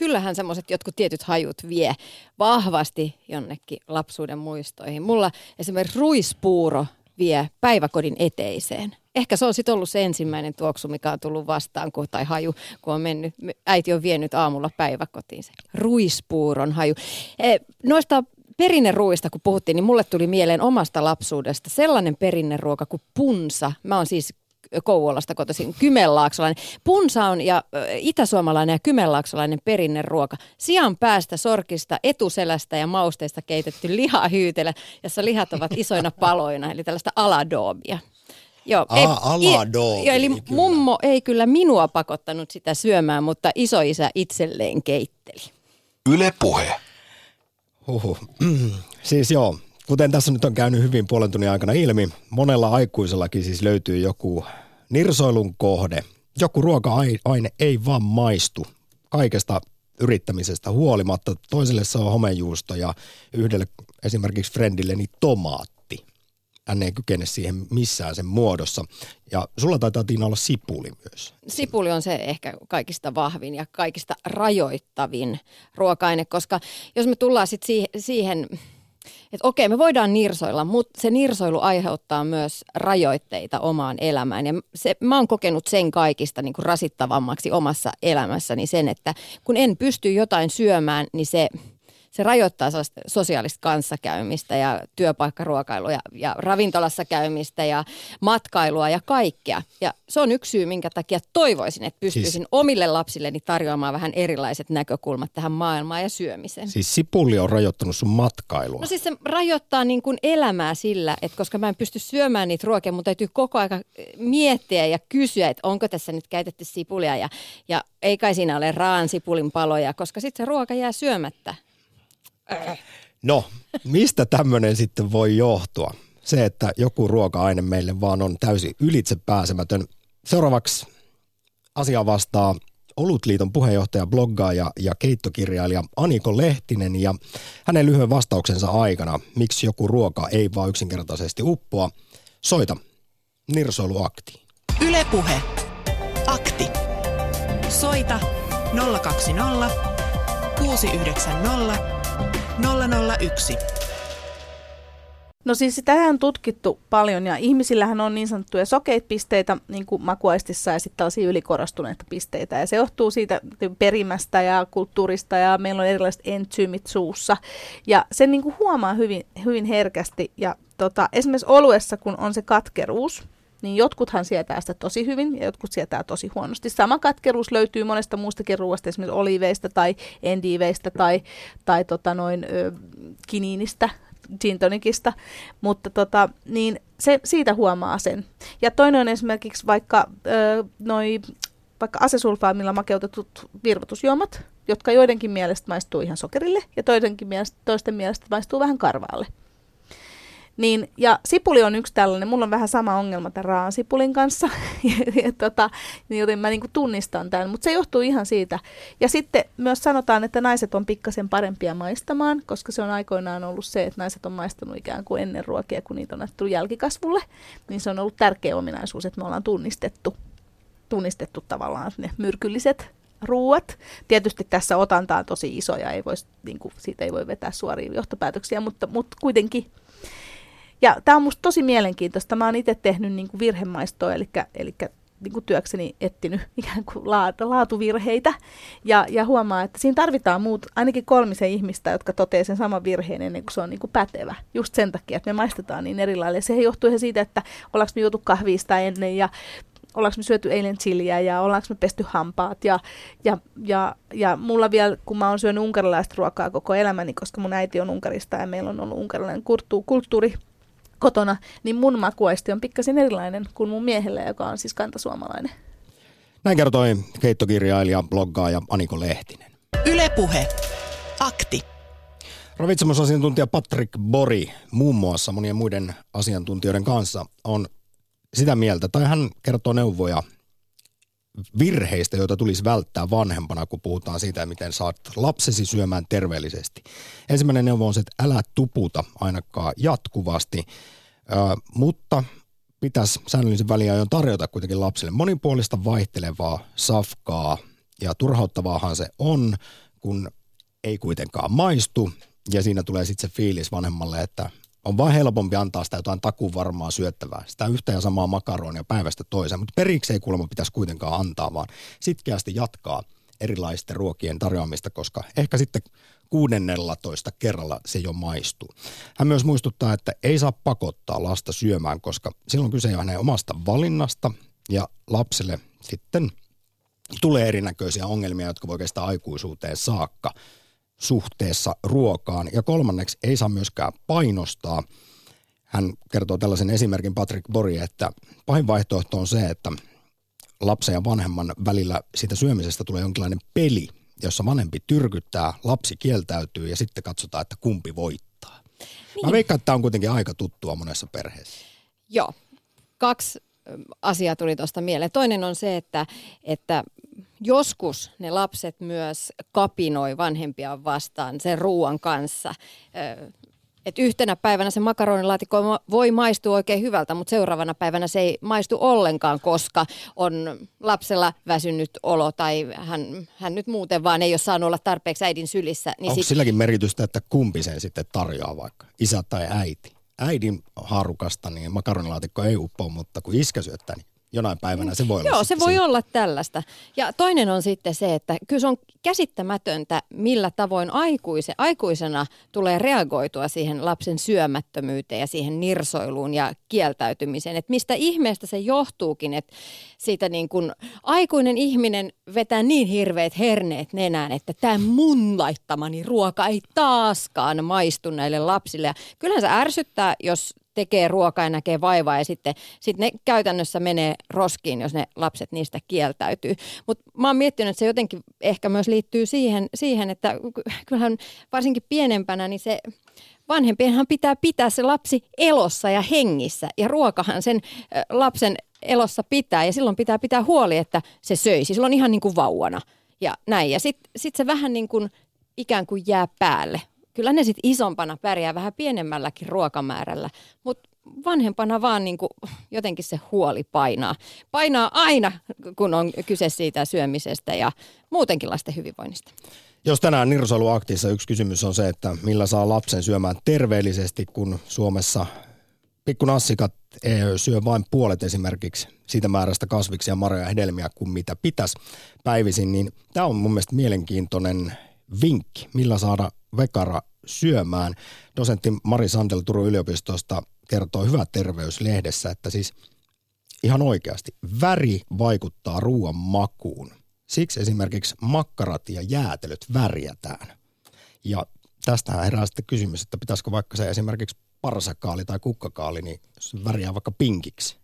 kyllähän semmoiset jotkut tietyt hajut vie vahvasti jonnekin lapsuuden muistoihin. Mulla esimerkiksi ruispuuro vie päiväkodin eteiseen. Ehkä se on sitten ollut se ensimmäinen tuoksu, mikä on tullut vastaan, kun, tai haju, kun on mennyt, äiti on vienyt aamulla päiväkotiin se ruispuuron haju. E, noista perinneruuista, kun puhuttiin, niin mulle tuli mieleen omasta lapsuudesta sellainen perinneruoka kuin punsa. Mä oon siis Kouvolasta kotoisin, kymenlaaksolainen. Punsa on ja itäsuomalainen ja kymenlaaksolainen perinneruoka. Sian päästä, sorkista, etuselästä ja mausteista keitetty lihahyytelä, jossa lihat ovat isoina paloina, eli tällaista aladoomia. Joo, Aa, aladoomi, joo, eli kyllä. mummo ei kyllä minua pakottanut sitä syömään, mutta isoisä itselleen keitteli. Yle Puhe. Huhu. siis joo, kuten tässä nyt on käynyt hyvin puolen tunnin aikana ilmi, monella aikuisellakin siis löytyy joku nirsoilun kohde. Joku ruoka-aine ei vaan maistu kaikesta yrittämisestä huolimatta. Toiselle se on homejuusto ja yhdelle esimerkiksi friendilleni tomaatti. Hän ei kykene siihen missään sen muodossa. Ja sulla taitaa Tiina olla sipuli myös. Sipuli on se ehkä kaikista vahvin ja kaikista rajoittavin ruoka-aine, koska jos me tullaan sitten siihen, että okei, me voidaan nirsoilla, mutta se nirsoilu aiheuttaa myös rajoitteita omaan elämään. Ja se, mä oon kokenut sen kaikista niin kuin rasittavammaksi omassa elämässäni sen, että kun en pysty jotain syömään, niin se, se rajoittaa sosiaalista kanssakäymistä ja työpaikkaruokailua ja, ja ravintolassa käymistä ja matkailua ja kaikkea. Ja se on yksi syy, minkä takia toivoisin, että pystyisin siis, omille lapsilleni tarjoamaan vähän erilaiset näkökulmat tähän maailmaan ja syömiseen. Siis sipuli on rajoittanut sun matkailua. No siis se rajoittaa niin kuin elämää sillä, että koska mä en pysty syömään niitä ruokia, mun täytyy koko aika miettiä ja kysyä, että onko tässä nyt käytetty sipulia ja, ja ei kai siinä ole raan sipulin paloja, koska sitten se ruoka jää syömättä. No, mistä tämmöinen sitten voi johtua? Se, että joku ruoka-aine meille vaan on täysin ylitse pääsemätön. Seuraavaksi asia vastaa Olutliiton puheenjohtaja, bloggaaja ja keittokirjailija Aniko Lehtinen ja hänen lyhyen vastauksensa aikana, miksi joku ruoka ei vaan yksinkertaisesti uppoa. Soita Nirsoiluaktiin. Yle Puhe. Akti. Soita 020 690 001. No siis sitähän on tutkittu paljon ja ihmisillähän on niin sanottuja sokeita pisteitä niin kuin makuaistissa ja sitten tällaisia ylikorostuneita pisteitä. Ja se johtuu siitä perimästä ja kulttuurista ja meillä on erilaiset entsyymit suussa. Ja sen niin kuin huomaa hyvin, hyvin herkästi. Ja tota, esimerkiksi oluessa, kun on se katkeruus, niin jotkuthan sietää sitä tosi hyvin ja jotkut sietää tosi huonosti. Sama katkeruus löytyy monesta muustakin ruoasta, esimerkiksi oliiveista tai endiiveistä tai, tai tota noin, ö, kiniinistä, gin tonicista, mutta tota, niin se, siitä huomaa sen. Ja toinen on esimerkiksi vaikka ö, noi, vaikka asesulfaamilla makeutetut virvoitusjuomat, jotka joidenkin mielestä maistuu ihan sokerille ja toidenkin mielestä, toisten mielestä maistuu vähän karvaalle. Niin, ja sipuli on yksi tällainen, mulla on vähän sama ongelma tämän raan sipulin kanssa, ja, tota, niin joten mä niinku tunnistan tämän, mutta se johtuu ihan siitä. Ja sitten myös sanotaan, että naiset on pikkasen parempia maistamaan, koska se on aikoinaan ollut se, että naiset on maistanut ikään kuin ennen ruokia, kun niitä on annettu jälkikasvulle, niin se on ollut tärkeä ominaisuus, että me ollaan tunnistettu, tunnistettu tavallaan ne myrkylliset ruuat. Tietysti tässä otanta on tosi iso ja ei vois, niin kuin, siitä ei voi vetää suoria johtopäätöksiä, mutta, mutta kuitenkin ja tämä on musta tosi mielenkiintoista. Mä oon itse tehnyt niin kuin virhemaistoa, eli, eli niin kuin työkseni etsinyt ikään kuin laatuvirheitä. Ja, ja huomaa, että siinä tarvitaan muut, ainakin kolmisen ihmistä, jotka toteaa sen saman virheen ennen kuin se on niin kuin pätevä. Just sen takia, että me maistetaan niin eri lailla. Se johtuu ihan siitä, että ollaanko me juotu kahvista ennen ja ollaanko me syöty eilen chiliä ja ollaanko me pesty hampaat. Ja, ja, ja, ja mulla vielä, kun mä oon syönyt unkarilaista ruokaa koko elämäni, koska mun äiti on Unkarista ja meillä on ollut unkarilainen kulttuuri, kotona, niin mun makuaisti on pikkasen erilainen kuin mun miehellä, joka on siis kantasuomalainen. Näin kertoi keittokirjailija, bloggaaja Aniko Lehtinen. Ylepuhe. Akti. Ravitsemusasiantuntija Patrick Bori muun muassa monien muiden asiantuntijoiden kanssa on sitä mieltä, tai hän kertoo neuvoja virheistä, joita tulisi välttää vanhempana, kun puhutaan siitä, miten saat lapsesi syömään terveellisesti. Ensimmäinen neuvo on se, että älä tuputa ainakaan jatkuvasti, mutta pitäisi säännöllisen väliajoin tarjota kuitenkin lapsille monipuolista vaihtelevaa safkaa. Ja turhauttavaahan se on, kun ei kuitenkaan maistu. Ja siinä tulee sitten se fiilis vanhemmalle, että on vain helpompi antaa sitä jotain takuvarmaa syöttävää, sitä yhtä ja samaa makaronia päivästä toiseen, mutta periksi ei kuulemma pitäisi kuitenkaan antaa, vaan sitkeästi jatkaa erilaisten ruokien tarjoamista, koska ehkä sitten kuudennellatoista kerralla se jo maistuu. Hän myös muistuttaa, että ei saa pakottaa lasta syömään, koska silloin kyse on hänen omasta valinnasta ja lapselle sitten tulee erinäköisiä ongelmia, jotka voi kestää aikuisuuteen saakka suhteessa ruokaan. Ja kolmanneksi ei saa myöskään painostaa. Hän kertoo tällaisen esimerkin Patrick Bori, että pahin vaihtoehto on se, että lapsen ja vanhemman välillä siitä syömisestä tulee jonkinlainen peli, jossa vanhempi tyrkyttää, lapsi kieltäytyy ja sitten katsotaan, että kumpi voittaa. Niin. Mä veikkaan, että tämä on kuitenkin aika tuttua monessa perheessä. Joo. Kaksi asiaa tuli tuosta mieleen. Toinen on se, että, että joskus ne lapset myös kapinoi vanhempia vastaan sen ruoan kanssa. Et yhtenä päivänä se makaronilaatikko voi maistua oikein hyvältä, mutta seuraavana päivänä se ei maistu ollenkaan, koska on lapsella väsynyt olo tai hän, hän nyt muuten vaan ei ole saanut olla tarpeeksi äidin sylissä. Niin Onko sit... silläkin merkitystä, että kumpi sen sitten tarjoaa vaikka, isä tai äiti? Äidin haarukasta niin makaronilaatikko ei uppoa, mutta kun iskä syöttää, niin jonain päivänä se voi olla. Joo, se voi siinä. olla tällaista. Ja toinen on sitten se, että kyllä se on käsittämätöntä, millä tavoin aikuise, aikuisena tulee reagoitua siihen lapsen syömättömyyteen ja siihen nirsoiluun ja kieltäytymiseen. Että mistä ihmeestä se johtuukin, että siitä niin kuin aikuinen ihminen vetää niin hirveät herneet nenään, että tämä mun laittamani ruoka ei taaskaan maistu näille lapsille. Ja kyllähän se ärsyttää, jos tekee ruokaa ja näkee vaivaa ja sitten sit ne käytännössä menee roskiin, jos ne lapset niistä kieltäytyy. Mutta mä oon miettinyt, että se jotenkin ehkä myös liittyy siihen, siihen että kyllähän varsinkin pienempänä niin se vanhempienhan pitää pitää se lapsi elossa ja hengissä ja ruokahan sen lapsen elossa pitää ja silloin pitää pitää huoli, että se söisi. Silloin ihan niin kuin vauvana ja näin. Ja sitten sit se vähän niin kuin ikään kuin jää päälle kyllä ne sitten isompana pärjää vähän pienemmälläkin ruokamäärällä, mutta vanhempana vaan niin kuin jotenkin se huoli painaa. Painaa aina, kun on kyse siitä syömisestä ja muutenkin lasten hyvinvoinnista. Jos tänään Nirsoiluaktissa yksi kysymys on se, että millä saa lapsen syömään terveellisesti, kun Suomessa pikkunassikat syö vain puolet esimerkiksi siitä määrästä kasviksia, marjoja ja hedelmiä kuin mitä pitäisi päivisin, niin tämä on mun mielestä mielenkiintoinen vinkki, millä saada vekara syömään. Dosentti Mari Sandel Turun yliopistosta kertoo Hyvä terveyslehdessä, että siis ihan oikeasti väri vaikuttaa ruoan makuun. Siksi esimerkiksi makkarat ja jäätelöt värjätään. Ja tästähän herää sitten kysymys, että pitäisikö vaikka se esimerkiksi parsakaali tai kukkakaali, niin jos väriää vaikka pinkiksi,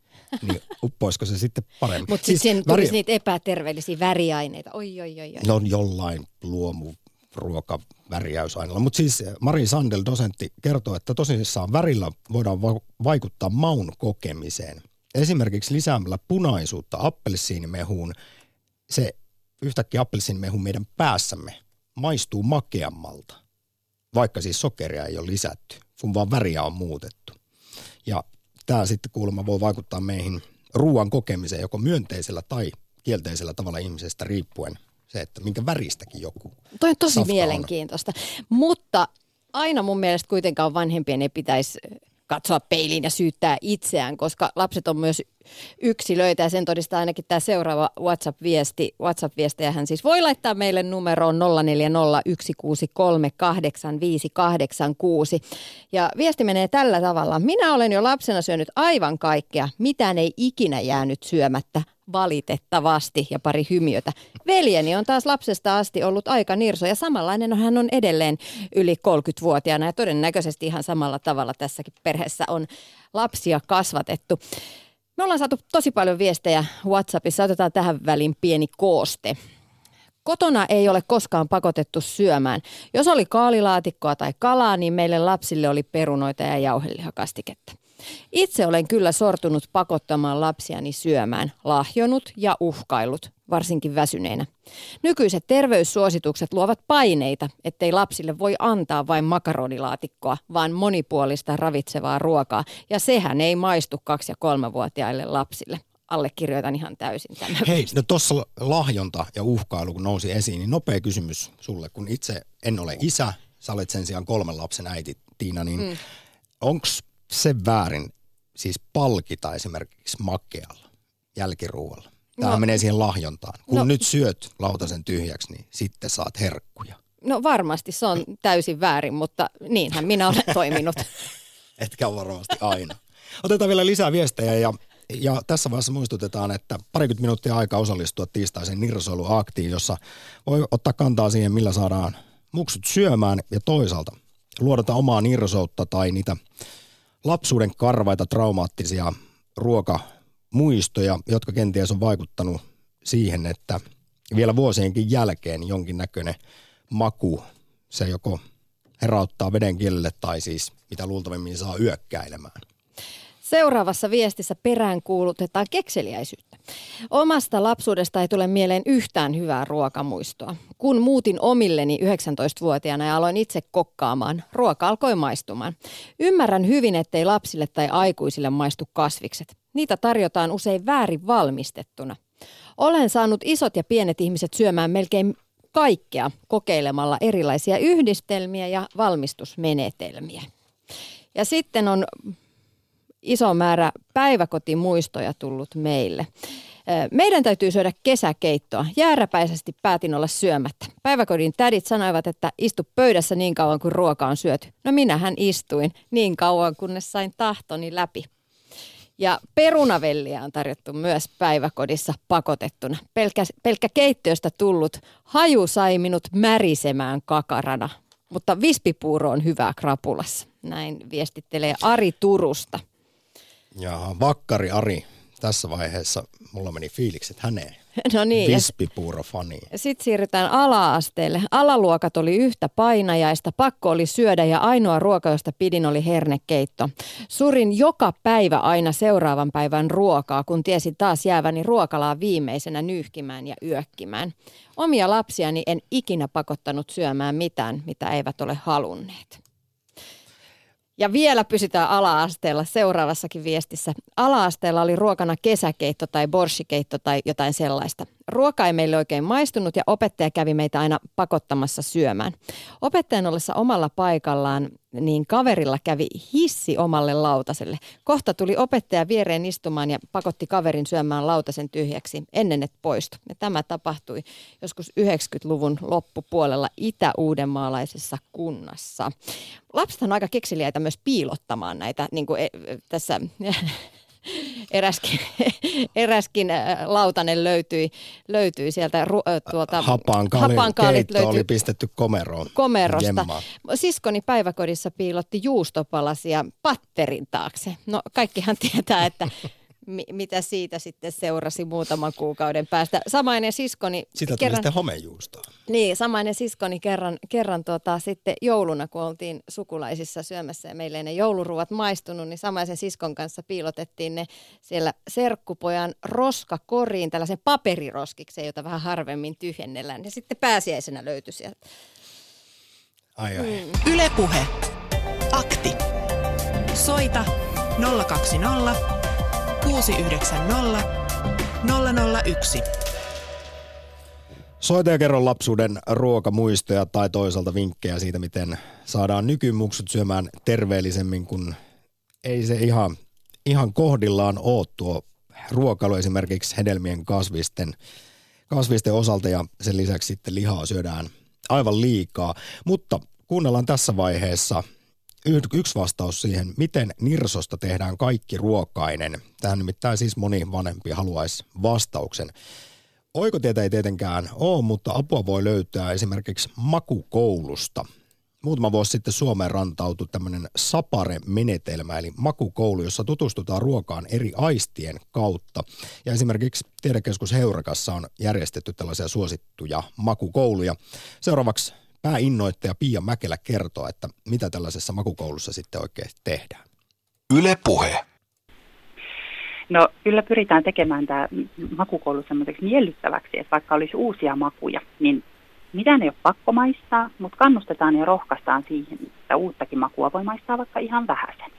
niin uppoisiko se sitten paremmin? Mutta siis sitten tulisi niitä epäterveellisiä väriaineita. Oi, oi, oi, oi. No jollain luomu ruokaväriäysaineella. Mutta siis Mari Sandel, dosentti, kertoo, että tosissaan värillä voidaan va- vaikuttaa maun kokemiseen. Esimerkiksi lisäämällä punaisuutta appelsiinimehuun, se yhtäkkiä appelsiinimehu meidän päässämme maistuu makeammalta, vaikka siis sokeria ei ole lisätty, kun vaan väriä on muutettu. Ja tämä sitten kuulemma voi vaikuttaa meihin ruoan kokemiseen joko myönteisellä tai kielteisellä tavalla ihmisestä riippuen se, että minkä väristäkin joku Toi on tosi mielenkiintoista. On. Mutta aina mun mielestä kuitenkaan vanhempien ei pitäisi katsoa peiliin ja syyttää itseään, koska lapset on myös yksilöitä ja sen todistaa ainakin tämä seuraava WhatsApp-viesti. WhatsApp-viestejä hän siis voi laittaa meille numeroon 0401638586. Ja viesti menee tällä tavalla. Minä olen jo lapsena syönyt aivan kaikkea. Mitään ei ikinä jäänyt syömättä valitettavasti ja pari hymiötä. Veljeni on taas lapsesta asti ollut aika nirso ja samanlainen hän on edelleen yli 30-vuotiaana ja todennäköisesti ihan samalla tavalla tässäkin perheessä on lapsia kasvatettu. Me ollaan saatu tosi paljon viestejä WhatsAppissa. Otetaan tähän väliin pieni kooste. Kotona ei ole koskaan pakotettu syömään. Jos oli kaalilaatikkoa tai kalaa, niin meille lapsille oli perunoita ja jauhelihakastiketta. Itse olen kyllä sortunut pakottamaan lapsiani syömään, lahjonut ja uhkailut, varsinkin väsyneenä. Nykyiset terveyssuositukset luovat paineita, ettei lapsille voi antaa vain makaronilaatikkoa, vaan monipuolista ravitsevaa ruokaa, ja sehän ei maistu kaksi- ja kolmevuotiaille lapsille allekirjoitan ihan täysin tämän. Hei, no tuossa lahjonta ja uhkailu kun nousi esiin, niin nopea kysymys sulle, kun itse en ole isä, sä olet sen sijaan kolmen lapsen äiti Tiina, niin mm. onko se väärin siis palkita esimerkiksi makealla jälkiruualla? Tämä no, menee siihen lahjontaan. Kun no, nyt syöt lautasen tyhjäksi, niin sitten saat herkkuja. No varmasti se on täysin väärin, mutta niinhän minä olen toiminut. Etkä varmasti aina. Otetaan vielä lisää viestejä ja Ja tässä vaiheessa muistutetaan, että parikymmentä minuuttia aikaa osallistua tiistaisen Nirsoiluaktiin, jossa voi ottaa kantaa siihen, millä saadaan muksut syömään ja toisaalta luodata omaa nirsoutta tai niitä lapsuuden karvaita traumaattisia ruokamuistoja, jotka kenties on vaikuttanut siihen, että vielä vuosienkin jälkeen jonkinnäköinen maku, se joko herauttaa veden kielelle tai siis mitä luultavimmin saa yökkäilemään. Seuraavassa viestissä perään kuulutetaan kekseliäisyyttä. Omasta lapsuudesta ei tule mieleen yhtään hyvää ruokamuistoa. Kun muutin omilleni 19-vuotiaana ja aloin itse kokkaamaan, ruoka alkoi maistumaan. Ymmärrän hyvin, ettei lapsille tai aikuisille maistu kasvikset. Niitä tarjotaan usein väärin valmistettuna. Olen saanut isot ja pienet ihmiset syömään melkein kaikkea kokeilemalla erilaisia yhdistelmiä ja valmistusmenetelmiä. Ja sitten on iso määrä päiväkotimuistoja tullut meille. Meidän täytyy syödä kesäkeittoa. Jääräpäisesti päätin olla syömättä. Päiväkodin tädit sanoivat, että istu pöydässä niin kauan kuin ruoka on syöty. No minähän istuin niin kauan, kunnes sain tahtoni läpi. Ja perunavelliä on tarjottu myös päiväkodissa pakotettuna. Pelkkä, pelkkä keittiöstä tullut haju sai minut märisemään kakarana, mutta vispipuuro on hyvää krapulassa. Näin viestittelee Ari Turusta. Ja Vakkari Ari, tässä vaiheessa mulla meni fiilikset häneen. No niin. Vispipuuro-fani. Sitten siirrytään ala-asteelle. Alaluokat oli yhtä painajaista, pakko oli syödä ja ainoa ruoka, josta pidin, oli hernekeitto. Surin joka päivä aina seuraavan päivän ruokaa, kun tiesin taas jääväni ruokalaa viimeisenä nyyhkimään ja yökkimään. Omia lapsiani en ikinä pakottanut syömään mitään, mitä eivät ole halunneet. Ja vielä pysytään ala-asteella seuraavassakin viestissä. Ala-asteella oli ruokana kesäkeitto tai borshikeitto tai jotain sellaista. Ruoka ei meille oikein maistunut ja opettaja kävi meitä aina pakottamassa syömään. Opettajan ollessa omalla paikallaan, niin kaverilla kävi hissi omalle lautaselle. Kohta tuli opettaja viereen istumaan ja pakotti kaverin syömään lautasen tyhjäksi ennen, että poistui. Ja tämä tapahtui joskus 90-luvun loppupuolella itä-uudenmaalaisessa kunnassa. Lapset on aika kekseliäitä myös piilottamaan näitä, niin kuin e, tässä eräskin, eräskin äh, lautanen löytyi, löytyi sieltä ru, äh, tuolta, hapankaalit löytyi, oli pistetty komeroon. Komerosta. Jemmaa. Siskoni päiväkodissa piilotti juustopalasia patterin taakse. No kaikkihan tietää, että mitä siitä sitten seurasi muutaman kuukauden päästä. Samainen siskoni... Sitä kerran, sitten homejuustoa. Niin, samainen siskoni kerran, kerran tuota, sitten jouluna, kun oltiin sukulaisissa syömässä ja meille ei ne jouluruuat maistunut, niin samaisen siskon kanssa piilotettiin ne siellä serkkupojan roskakoriin, tällaisen paperiroskikseen, jota vähän harvemmin tyhjennellään. Ja sitten pääsiäisenä löytyi sieltä. Ai ai. Mm. Ylepuhe. Akti. Soita 020 690 001. Soita ja kerro lapsuuden ruokamuistoja tai toisaalta vinkkejä siitä, miten saadaan nykymuksut syömään terveellisemmin, kun ei se ihan, ihan kohdillaan ole tuo ruokailu esimerkiksi hedelmien kasvisten, kasvisten osalta ja sen lisäksi sitten lihaa syödään aivan liikaa. Mutta kuunnellaan tässä vaiheessa – yksi vastaus siihen, miten Nirsosta tehdään kaikki ruokainen. Tähän nimittäin siis moni vanhempi haluaisi vastauksen. Oikotietä ei tietenkään ole, mutta apua voi löytää esimerkiksi makukoulusta. Muutama vuosi sitten Suomeen rantautui tämmöinen Sapare-menetelmä, eli makukoulu, jossa tutustutaan ruokaan eri aistien kautta. Ja esimerkiksi Tiedekeskus Heurakassa on järjestetty tällaisia suosittuja makukouluja. Seuraavaksi pääinnoittaja Pia Mäkelä kertoo, että mitä tällaisessa makukoulussa sitten oikein tehdään. Yle Puhe. No kyllä pyritään tekemään tämä makukoulu semmoiseksi miellyttäväksi, että vaikka olisi uusia makuja, niin mitään ei ole pakko maistaa, mutta kannustetaan ja rohkaistaan siihen, että uuttakin makua voi maistaa vaikka ihan vähäisen.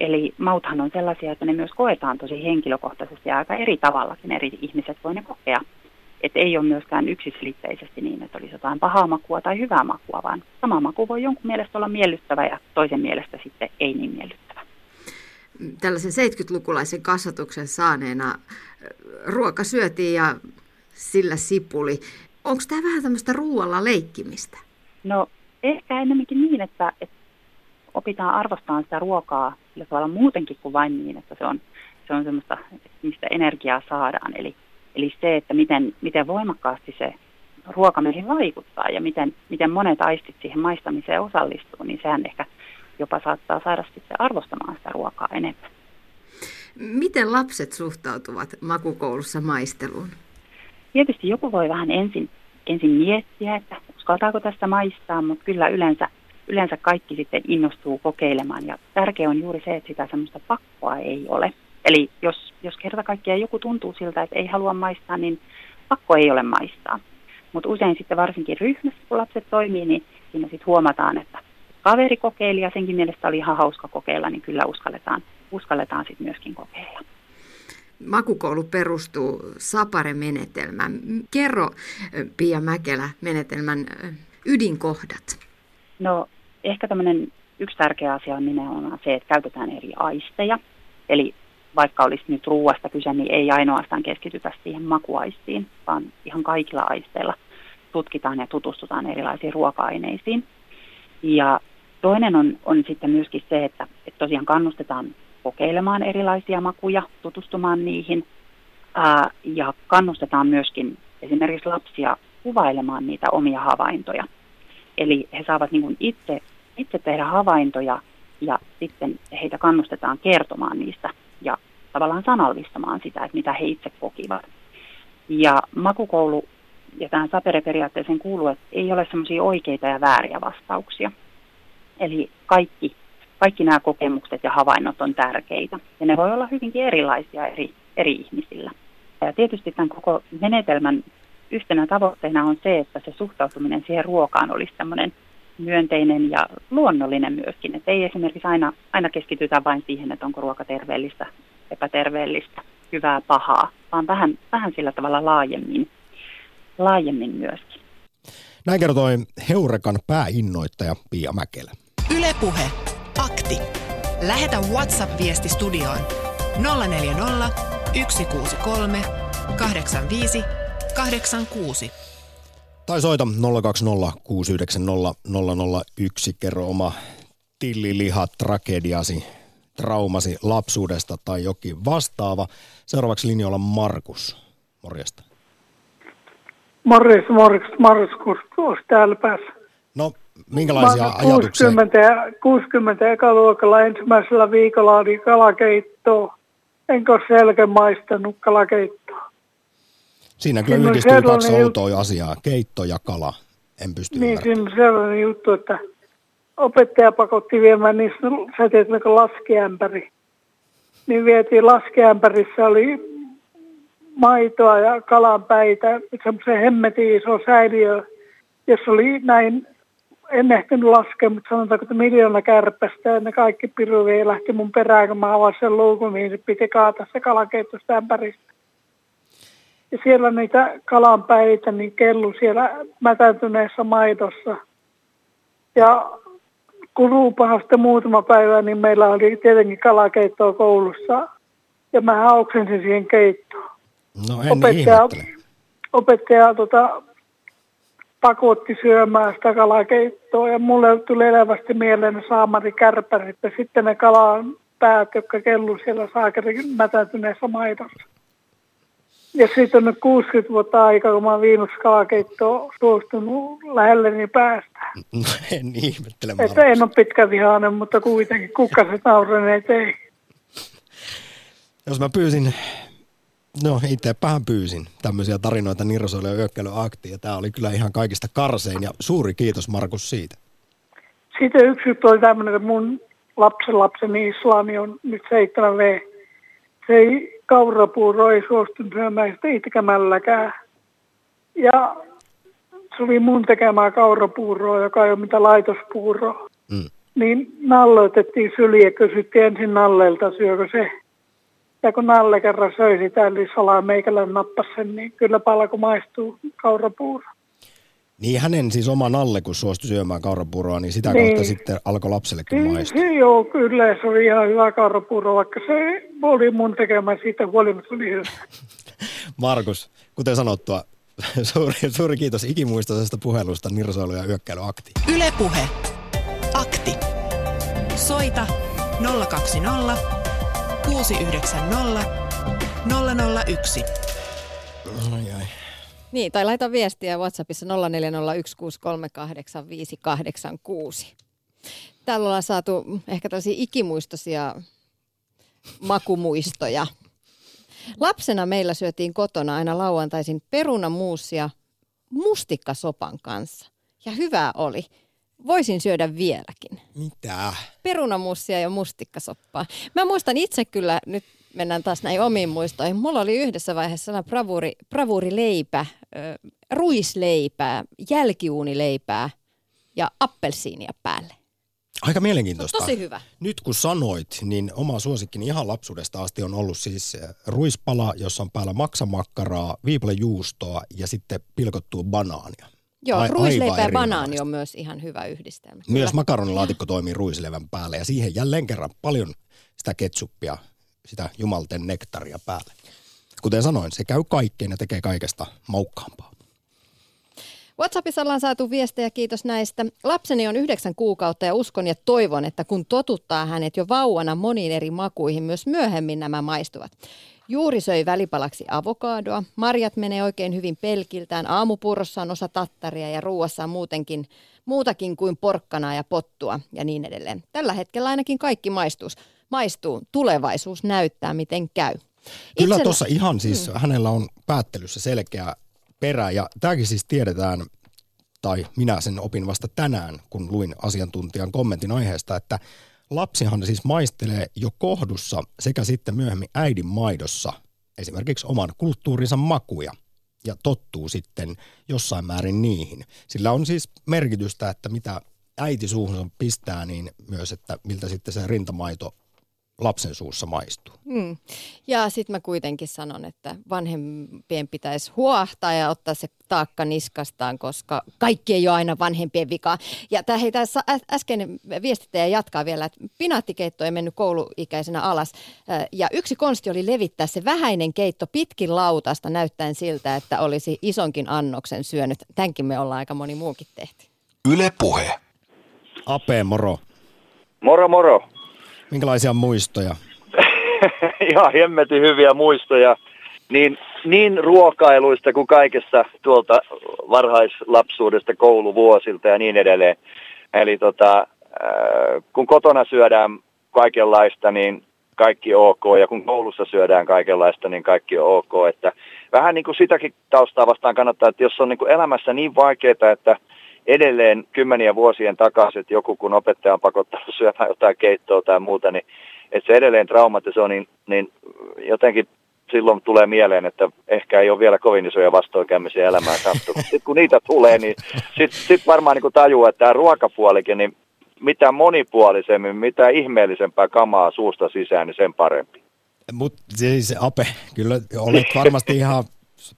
Eli mauthan on sellaisia, että ne myös koetaan tosi henkilökohtaisesti ja aika eri tavallakin eri ihmiset voi ne kokea. Että ei ole myöskään yksiselitteisesti niin, että olisi jotain pahaa makua tai hyvää makua, vaan sama maku voi jonkun mielestä olla miellyttävä ja toisen mielestä sitten ei niin miellyttävä. Tällaisen 70-lukulaisen kasvatuksen saaneena ruoka syötiin ja sillä sipuli. Onko tämä vähän tämmöistä ruoalla leikkimistä? No ehkä enemmänkin niin, että, että opitaan arvostamaan sitä ruokaa sillä tavalla muutenkin kuin vain niin, että se on se on semmoista, mistä energiaa saadaan. Eli, eli se, että miten, miten voimakkaasti se ruoka meihin vaikuttaa ja miten, miten monet aistit siihen maistamiseen osallistuu, niin sehän ehkä jopa saattaa saada sitten arvostamaan sitä ruokaa enemmän. Miten lapset suhtautuvat makukoulussa maisteluun? Tietysti joku voi vähän ensin, ensin miettiä, että uskaltaako tästä maistaa, mutta kyllä yleensä, yleensä kaikki sitten innostuu kokeilemaan. Ja tärkeää on juuri se, että sitä semmoista pakkoa ei ole. Eli jos, jos kerta kaikkiaan joku tuntuu siltä, että ei halua maistaa, niin pakko ei ole maistaa. Mutta usein sitten varsinkin ryhmässä, kun lapset toimii, niin siinä sitten huomataan, että kaveri kokeili ja senkin mielestä oli ihan hauska kokeilla, niin kyllä uskalletaan, uskalletaan sitten myöskin kokeilla. Makukoulu perustuu Sapare-menetelmään. Kerro, Pia Mäkelä, menetelmän ydinkohdat. No ehkä tämmöinen yksi tärkeä asia on nimenomaan se, että käytetään eri aisteja. Eli vaikka olisi nyt ruuasta kyse, niin ei ainoastaan keskitytä siihen makuaistiin, vaan ihan kaikilla aisteilla tutkitaan ja tutustutaan erilaisiin ruoka-aineisiin. Ja toinen on, on sitten myöskin se, että, että tosiaan kannustetaan kokeilemaan erilaisia makuja, tutustumaan niihin ää, ja kannustetaan myöskin esimerkiksi lapsia kuvailemaan niitä omia havaintoja. Eli he saavat niin kuin itse, itse tehdä havaintoja ja sitten heitä kannustetaan kertomaan niistä ja tavallaan sanallistamaan sitä, että mitä he itse kokivat. Ja makukoulu ja tähän sapere-periaatteeseen kuuluu, että ei ole semmoisia oikeita ja vääriä vastauksia. Eli kaikki, kaikki nämä kokemukset ja havainnot on tärkeitä. Ja ne voi olla hyvinkin erilaisia eri, eri ihmisillä. Ja tietysti tämän koko menetelmän yhtenä tavoitteena on se, että se suhtautuminen siihen ruokaan olisi semmoinen myönteinen ja luonnollinen myöskin. Että ei esimerkiksi aina, aina keskitytä vain siihen, että onko ruoka terveellistä, epäterveellistä, hyvää, pahaa, vaan vähän, vähän sillä tavalla laajemmin laajemmin myöskin. Näin kertoi Heurekan pääinnoittaja Pia Mäkelä. Ylepuhe Akti. Lähetä WhatsApp-viesti studioon 040 163 85 86. Tai soita 020 690 001. Kerro oma tillilihat tragediasi, traumasi lapsuudesta tai jokin vastaava. Seuraavaksi linjalla Markus. Morjesta. Morris, Morris, Markus täällä päässä. No, minkälaisia Mä 60 ajatuksia? 60 ekaluokalla ensimmäisellä viikolla oli kalakeittoa. Enkä ole selkeä maistanut kalakeittoa. Siinä kyllä Siinä on yhdistyy kaksi outoa asiaa, keitto ja kala. En pysty Niin, siinä on sellainen juttu, että opettaja pakotti viemään niistä sä teet niin laskiämpäri. Niin vietiin laskiämpärissä oli maitoa ja kalanpäitä, semmoisen hemmetin iso säiliö, jossa oli näin, en ehtinyt laskea, mutta sanotaanko, että miljoona kärpästä ja ne kaikki piruvi lähti mun perään, kun mä avasin sen luukun, niin se piti kaataa se kalakeittosta ämpäristä. Ja siellä niitä kalanpäitä niin kellu siellä mätäntyneessä maidossa. Ja kuluupahan sitten muutama päivä, niin meillä oli tietenkin kalakeittoa koulussa. Ja mä oksensin siihen keittoon. No en Opettaja, ihmettele. opettaja tota, pakotti syömään sitä kalakeittoa ja mulle tuli elävästi mieleen ne saamarikärpärit ja sitten ne kalan päät, jotka kellu siellä saakerin mätäntyneessä maidossa. Ja siitä on nyt 60 vuotta aikaa, kun mä oon viimeksi kalakeittoa suostunut lähelleni päästä. No, en ihmettele. Että en ole pitkä vihainen, mutta kuitenkin kukkaset nauraneet ei. Jos mä pyysin, no itsepähän pyysin tämmöisiä tarinoita Nirsoille ja Yökkäilyaktiin, ja tämä oli kyllä ihan kaikista karsein, ja suuri kiitos Markus siitä. Sitten yksi juttu oli tämmöinen, että mun lapsen lapseni islami on nyt 7V. Se ei kaurapuuro ei suostunut syömään sitä itkemälläkään. Ja se oli mun tekemää kaurapuuroa, joka ei ole mitään laitospuuroa. Mm. Niin nalloitettiin syliä ja kysyttiin ensin Nallelta, syökö se. Ja kun Nalle kerran söi sitä, eli salaa meikällä nappasi sen, niin kyllä palko maistuu kaurapuuro. Niin hänen siis oma Nalle, kun suostui syömään kaurapuuroa, niin sitä Niin. kautta sitten alkoi lapsellekin Kyllä, maistua. se, joo, kyllä se oli ihan hyvä kaurapuuro, vaikka se oli mun tekemä siitä huolimatta oli hyvä. Markus, kuten sanottua, suuri, suuri kiitos ikimuistoisesta puhelusta Nirsoilu ja Yökkäilyaktiin. Ylepuhe Akti. Soita 020 690 001. Ai, ai. Niin, tai laita viestiä WhatsAppissa 0401638586. Täällä ollaan saatu ehkä tällaisia ikimuistoisia makumuistoja. Lapsena meillä syötiin kotona aina lauantaisin perunamuusia mustikkasopan kanssa. Ja hyvää oli. Voisin syödä vieläkin. Mitä? Perunamussia ja mustikkasoppaa. Mä muistan itse kyllä, nyt mennään taas näihin omiin muistoihin. Mulla oli yhdessä vaiheessa sellainen bravuri, bravurileipä, ruisleipää, jälkiuunileipää ja appelsiinia päälle. Aika mielenkiintoista. Tosi hyvä. Nyt kun sanoit, niin oma suosikkini ihan lapsuudesta asti on ollut siis ruispala, jossa on päällä maksamakkaraa, viipalejuustoa ja sitten pilkottua banaania. Joo, Ai- ruisleipä ja banaani on myös ihan hyvä yhdistelmä. Myös makaronilaatikko toimii ruislevän päälle ja siihen jälleen kerran paljon sitä ketsuppia, sitä jumalten nektaria päälle. Kuten sanoin, se käy kaikkeen ja tekee kaikesta maukkaampaa. WhatsAppissa ollaan saatu viestejä, kiitos näistä. Lapseni on yhdeksän kuukautta ja uskon ja toivon, että kun totuttaa hänet jo vauvana moniin eri makuihin, myös myöhemmin nämä maistuvat. Juuri söi välipalaksi avokadoa, marjat menee oikein hyvin pelkiltään, aamupurrossa on osa tattaria ja ruuassa on muutenkin, muutakin kuin porkkanaa ja pottua ja niin edelleen. Tällä hetkellä ainakin kaikki maistus, maistuu. Tulevaisuus näyttää, miten käy. Kyllä Itsellä- tuossa ihan siis, mm. hänellä on päättelyssä selkeä perä ja tämäkin siis tiedetään, tai minä sen opin vasta tänään, kun luin asiantuntijan kommentin aiheesta, että lapsihan siis maistelee jo kohdussa sekä sitten myöhemmin äidin maidossa esimerkiksi oman kulttuurinsa makuja ja tottuu sitten jossain määrin niihin. Sillä on siis merkitystä, että mitä äiti suuhunsa pistää, niin myös, että miltä sitten se rintamaito lapsen suussa maistuu. Mm. Ja sitten mä kuitenkin sanon, että vanhempien pitäisi huohtaa ja ottaa se taakka niskastaan, koska kaikki ei ole aina vanhempien vika. Ja tämä hei, tässä äsken viestittäjä jatkaa vielä, että pinaattikeitto ei mennyt kouluikäisenä alas. Ja yksi konsti oli levittää se vähäinen keitto pitkin lautasta näyttäen siltä, että olisi isonkin annoksen syönyt. Tämänkin me ollaan aika moni muukin tehty. Yle Puhe. Ape, moro. Moro moro. Minkälaisia muistoja? Ihan hemmetin hyviä muistoja niin, niin ruokailuista kuin kaikessa tuolta varhaislapsuudesta, kouluvuosilta ja niin edelleen. Eli tota, äh, kun kotona syödään kaikenlaista, niin kaikki ok, ja kun koulussa syödään kaikenlaista, niin kaikki on ok. Että vähän niin kuin sitäkin taustaa vastaan kannattaa, että jos on niin kuin elämässä niin vaikeaa, että edelleen kymmeniä vuosien takaisin, että joku kun opettaja on pakottanut syömään jotain keittoa tai muuta, niin että se edelleen traumatisoi, niin, niin jotenkin silloin tulee mieleen, että ehkä ei ole vielä kovin isoja vastoinkäymisiä elämään sattunut. Sitten kun niitä tulee, niin sitten sit varmaan niin tajuaa, että tämä ruokapuolikin, niin mitä monipuolisemmin, mitä ihmeellisempää kamaa suusta sisään, niin sen parempi. Mutta siis Ape, kyllä olet varmasti ihan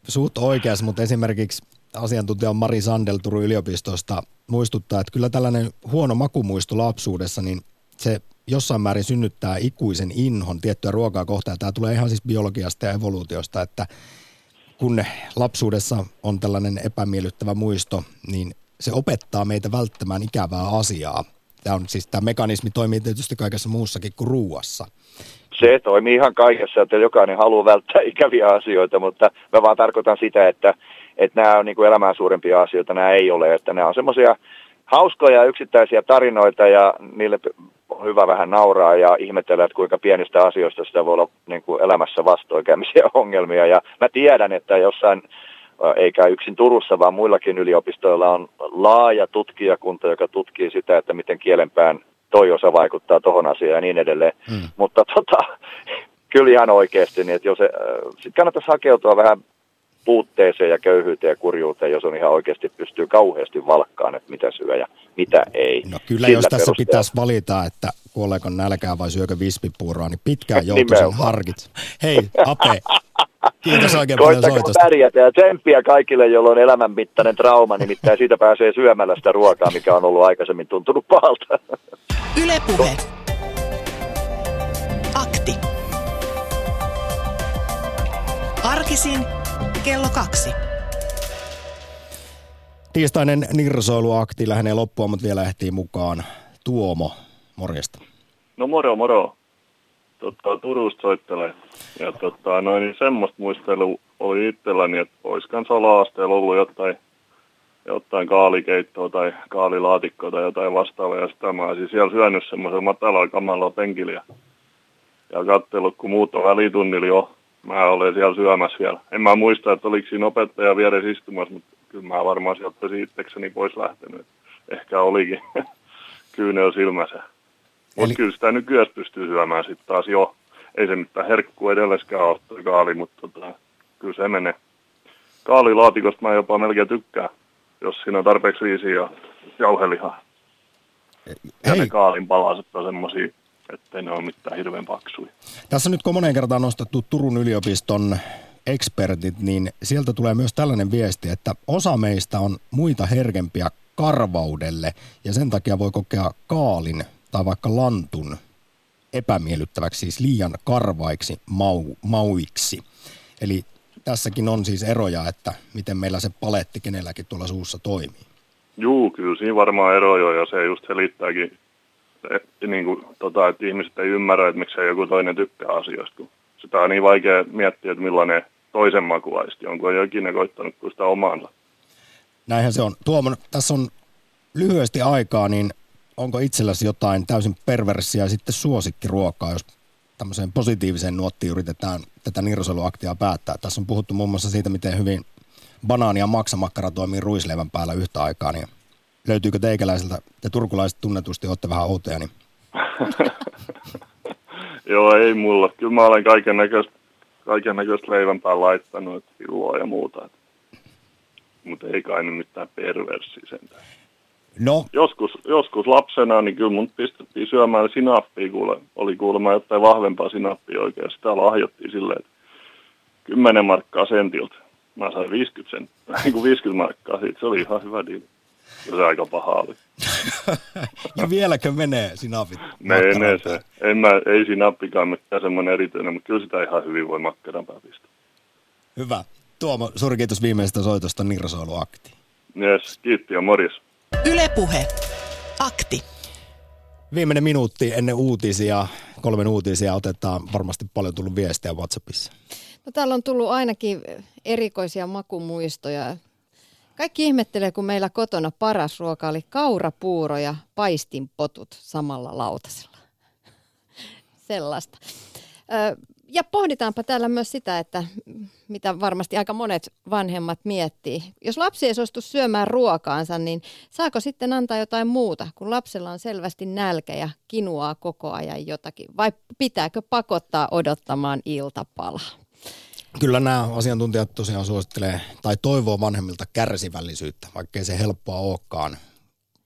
suht oikeassa, mutta esimerkiksi asiantuntija Mari Sandel Turun yliopistosta muistuttaa, että kyllä tällainen huono makumuisto lapsuudessa, niin se jossain määrin synnyttää ikuisen inhon tiettyä ruokaa kohtaan. Tämä tulee ihan siis biologiasta ja evoluutiosta, että kun lapsuudessa on tällainen epämiellyttävä muisto, niin se opettaa meitä välttämään ikävää asiaa. Tämä, on, siis, tämä mekanismi toimii tietysti kaikessa muussakin kuin ruuassa. Se toimii ihan kaikessa, että jokainen haluaa välttää ikäviä asioita, mutta mä vaan tarkoitan sitä, että, että nämä on niin kuin elämään suurempia asioita, nämä ei ole, että nämä on semmoisia hauskoja yksittäisiä tarinoita ja niille on hyvä vähän nauraa ja ihmetellä, että kuinka pienistä asioista sitä voi olla niin kuin elämässä vastoinkäymisiä ongelmia. Ja mä tiedän, että jossain, eikä yksin Turussa, vaan muillakin yliopistoilla on laaja tutkijakunta, joka tutkii sitä, että miten kielenpään toi osa vaikuttaa tohon asiaan ja niin edelleen. Hmm. Mutta tota, kyllä ihan oikeasti, niin että jos se, sit kannattaisi hakeutua vähän puutteeseen ja köyhyyteen ja kurjuuteen, jos on ihan oikeasti pystyy kauheasti valkkaan, että mitä syö ja mitä ei. No kyllä, Sillä jos tässä perusteella. pitäisi valita, että kuoleeko nälkää vai syökö vispipuuroa, niin pitkään joutuisin Nimenomaan. harkitsemaan. Hei, Ape, kiitos oikein paljon soitosta. pärjätä ja tsemppiä kaikille, joilla on elämänmittainen trauma, nimittäin siitä pääsee syömällä sitä ruokaa, mikä on ollut aikaisemmin tuntunut pahalta. Yle Puhe. Akti. Arkisin kello kaksi. Tiistainen nirsoiluakti lähenee loppua, mutta vielä ehtii mukaan Tuomo. Morjesta. No moro moro. tota, Turusta soittelee. Ja tota, noin, niin semmoista muistelu oli itselläni, että olisi kans ala-asteella ollut jotain, jotain kaalikeittoa tai kaalilaatikkoa tai jotain vastaavaa. Ja sitä mä olisin siellä syönyt semmoisella matalalla kamalalla penkillä ja, ja katsellut, kun muut on välitunnilla jo. Mä olen siellä syömässä vielä. En mä muista, että oliko siinä opettaja vieressä istumassa, mutta kyllä mä varmaan sieltä itsekseni pois lähtenyt. Ehkä olikin kyynel silmässä. Mutta Eli- kyllä sitä nykyään pystyy syömään sitten taas jo. Ei se mitään herkkua edelleskään ole kaali, mutta tota, kyllä se menee. Kaalilaatikosta mä jopa melkein tykkään, jos siinä on tarpeeksi riisiä ja jauhelihaa. Ja ne kaalin palaset on semmosia, ettei ne ole mitään hirveän paksuja. Tässä nyt kun moneen kertaan nostettu Turun yliopiston ekspertit, niin sieltä tulee myös tällainen viesti, että osa meistä on muita herkempiä karvaudelle ja sen takia voi kokea kaalin tai vaikka lantun epämiellyttäväksi, siis liian karvaiksi mau, mauiksi. Eli tässäkin on siis eroja, että miten meillä se paletti kenelläkin tuolla suussa toimii. Juu, kyllä siinä varmaan ero jo, ja se just selittääkin, että, niin kuin, tota, että ihmiset ei ymmärrä, että miksei joku toinen tykkää asioista, kun sitä on niin vaikea miettiä, että millainen toisen makuaisti on, kun ei ole ikinä koittanut kuin sitä omaansa. Näinhän se on. Tuomon, tässä on lyhyesti aikaa, niin onko itselläsi jotain täysin perverssiä sitten suosikkiruokaa, jos tämmöiseen positiiviseen nuottiin yritetään tätä nirsoiluaktia päättää. Tässä on puhuttu muun muassa siitä, miten hyvin banaani ja maksamakkara toimii ruisleivän päällä yhtä aikaa, niin löytyykö teikäläiseltä, te turkulaiset tunnetusti olette vähän outoja, niin Joo, ei mulla. Kyllä mä olen kaiken näköistä kaiken näköistä leivänpää laittanut, että hilloa ja muuta. Mutta ei kai nyt mitään perverssiä sentään. No. Joskus, joskus lapsena, niin kyllä mun pistettiin syömään sinappia, kuule. Oli kuulemma jotain vahvempaa sinappia oikein. Sitä lahjottiin silleen, että 10 markkaa sentiltä. Mä sain 50, sen, niin kuin 50 markkaa siitä. Se oli ihan hyvä diili. Kyllä se aika paha oli. ja vieläkö menee sinapit? Menee se. En mä, ei sinappikaan mikään semmoinen erityinen, mutta kyllä sitä ihan hyvin voi makkaran pää pistää. Hyvä. Tuomo, suuri kiitos viimeisestä soitosta Nirsoiluakti. Yes, kiitti ja morjes. Ylepuhe. Akti. Viimeinen minuutti ennen uutisia, kolmen uutisia otetaan varmasti paljon tullut viestiä WhatsAppissa. No, täällä on tullut ainakin erikoisia makumuistoja. Kaikki ihmettelee, kun meillä kotona paras ruoka oli kaurapuuro ja paistinpotut samalla lautasella. Sellaista. Ja pohditaanpa täällä myös sitä, että mitä varmasti aika monet vanhemmat miettii. Jos lapsi ei suostu syömään ruokaansa, niin saako sitten antaa jotain muuta, kun lapsella on selvästi nälkä ja kinuaa koko ajan jotakin? Vai pitääkö pakottaa odottamaan iltapalaa? Kyllä nämä asiantuntijat tosiaan suosittelee tai toivoo vanhemmilta kärsivällisyyttä, vaikkei se helppoa olekaan,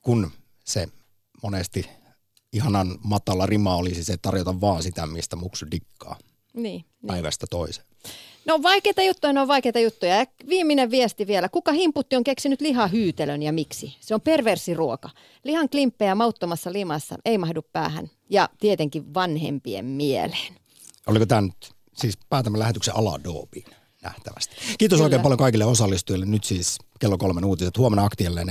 kun se monesti ihanan matala rima olisi se tarjota vaan sitä, mistä muksu dikkaa Niin, niin. päivästä toiseen. No vaikeita juttuja, ne on vaikeita juttuja. Ja viimeinen viesti vielä. Kuka himputti on keksinyt lihahyytelön ja miksi? Se on perversiruoka. Lihan klimppejä mauttomassa limassa ei mahdu päähän ja tietenkin vanhempien mieleen. Oliko tämä nyt, siis päätämme lähetyksen aladoobiin nähtävästi. Kiitos Kyllä. oikein paljon kaikille osallistujille. Nyt siis kello kolmen uutiset. Huomenna aktielleen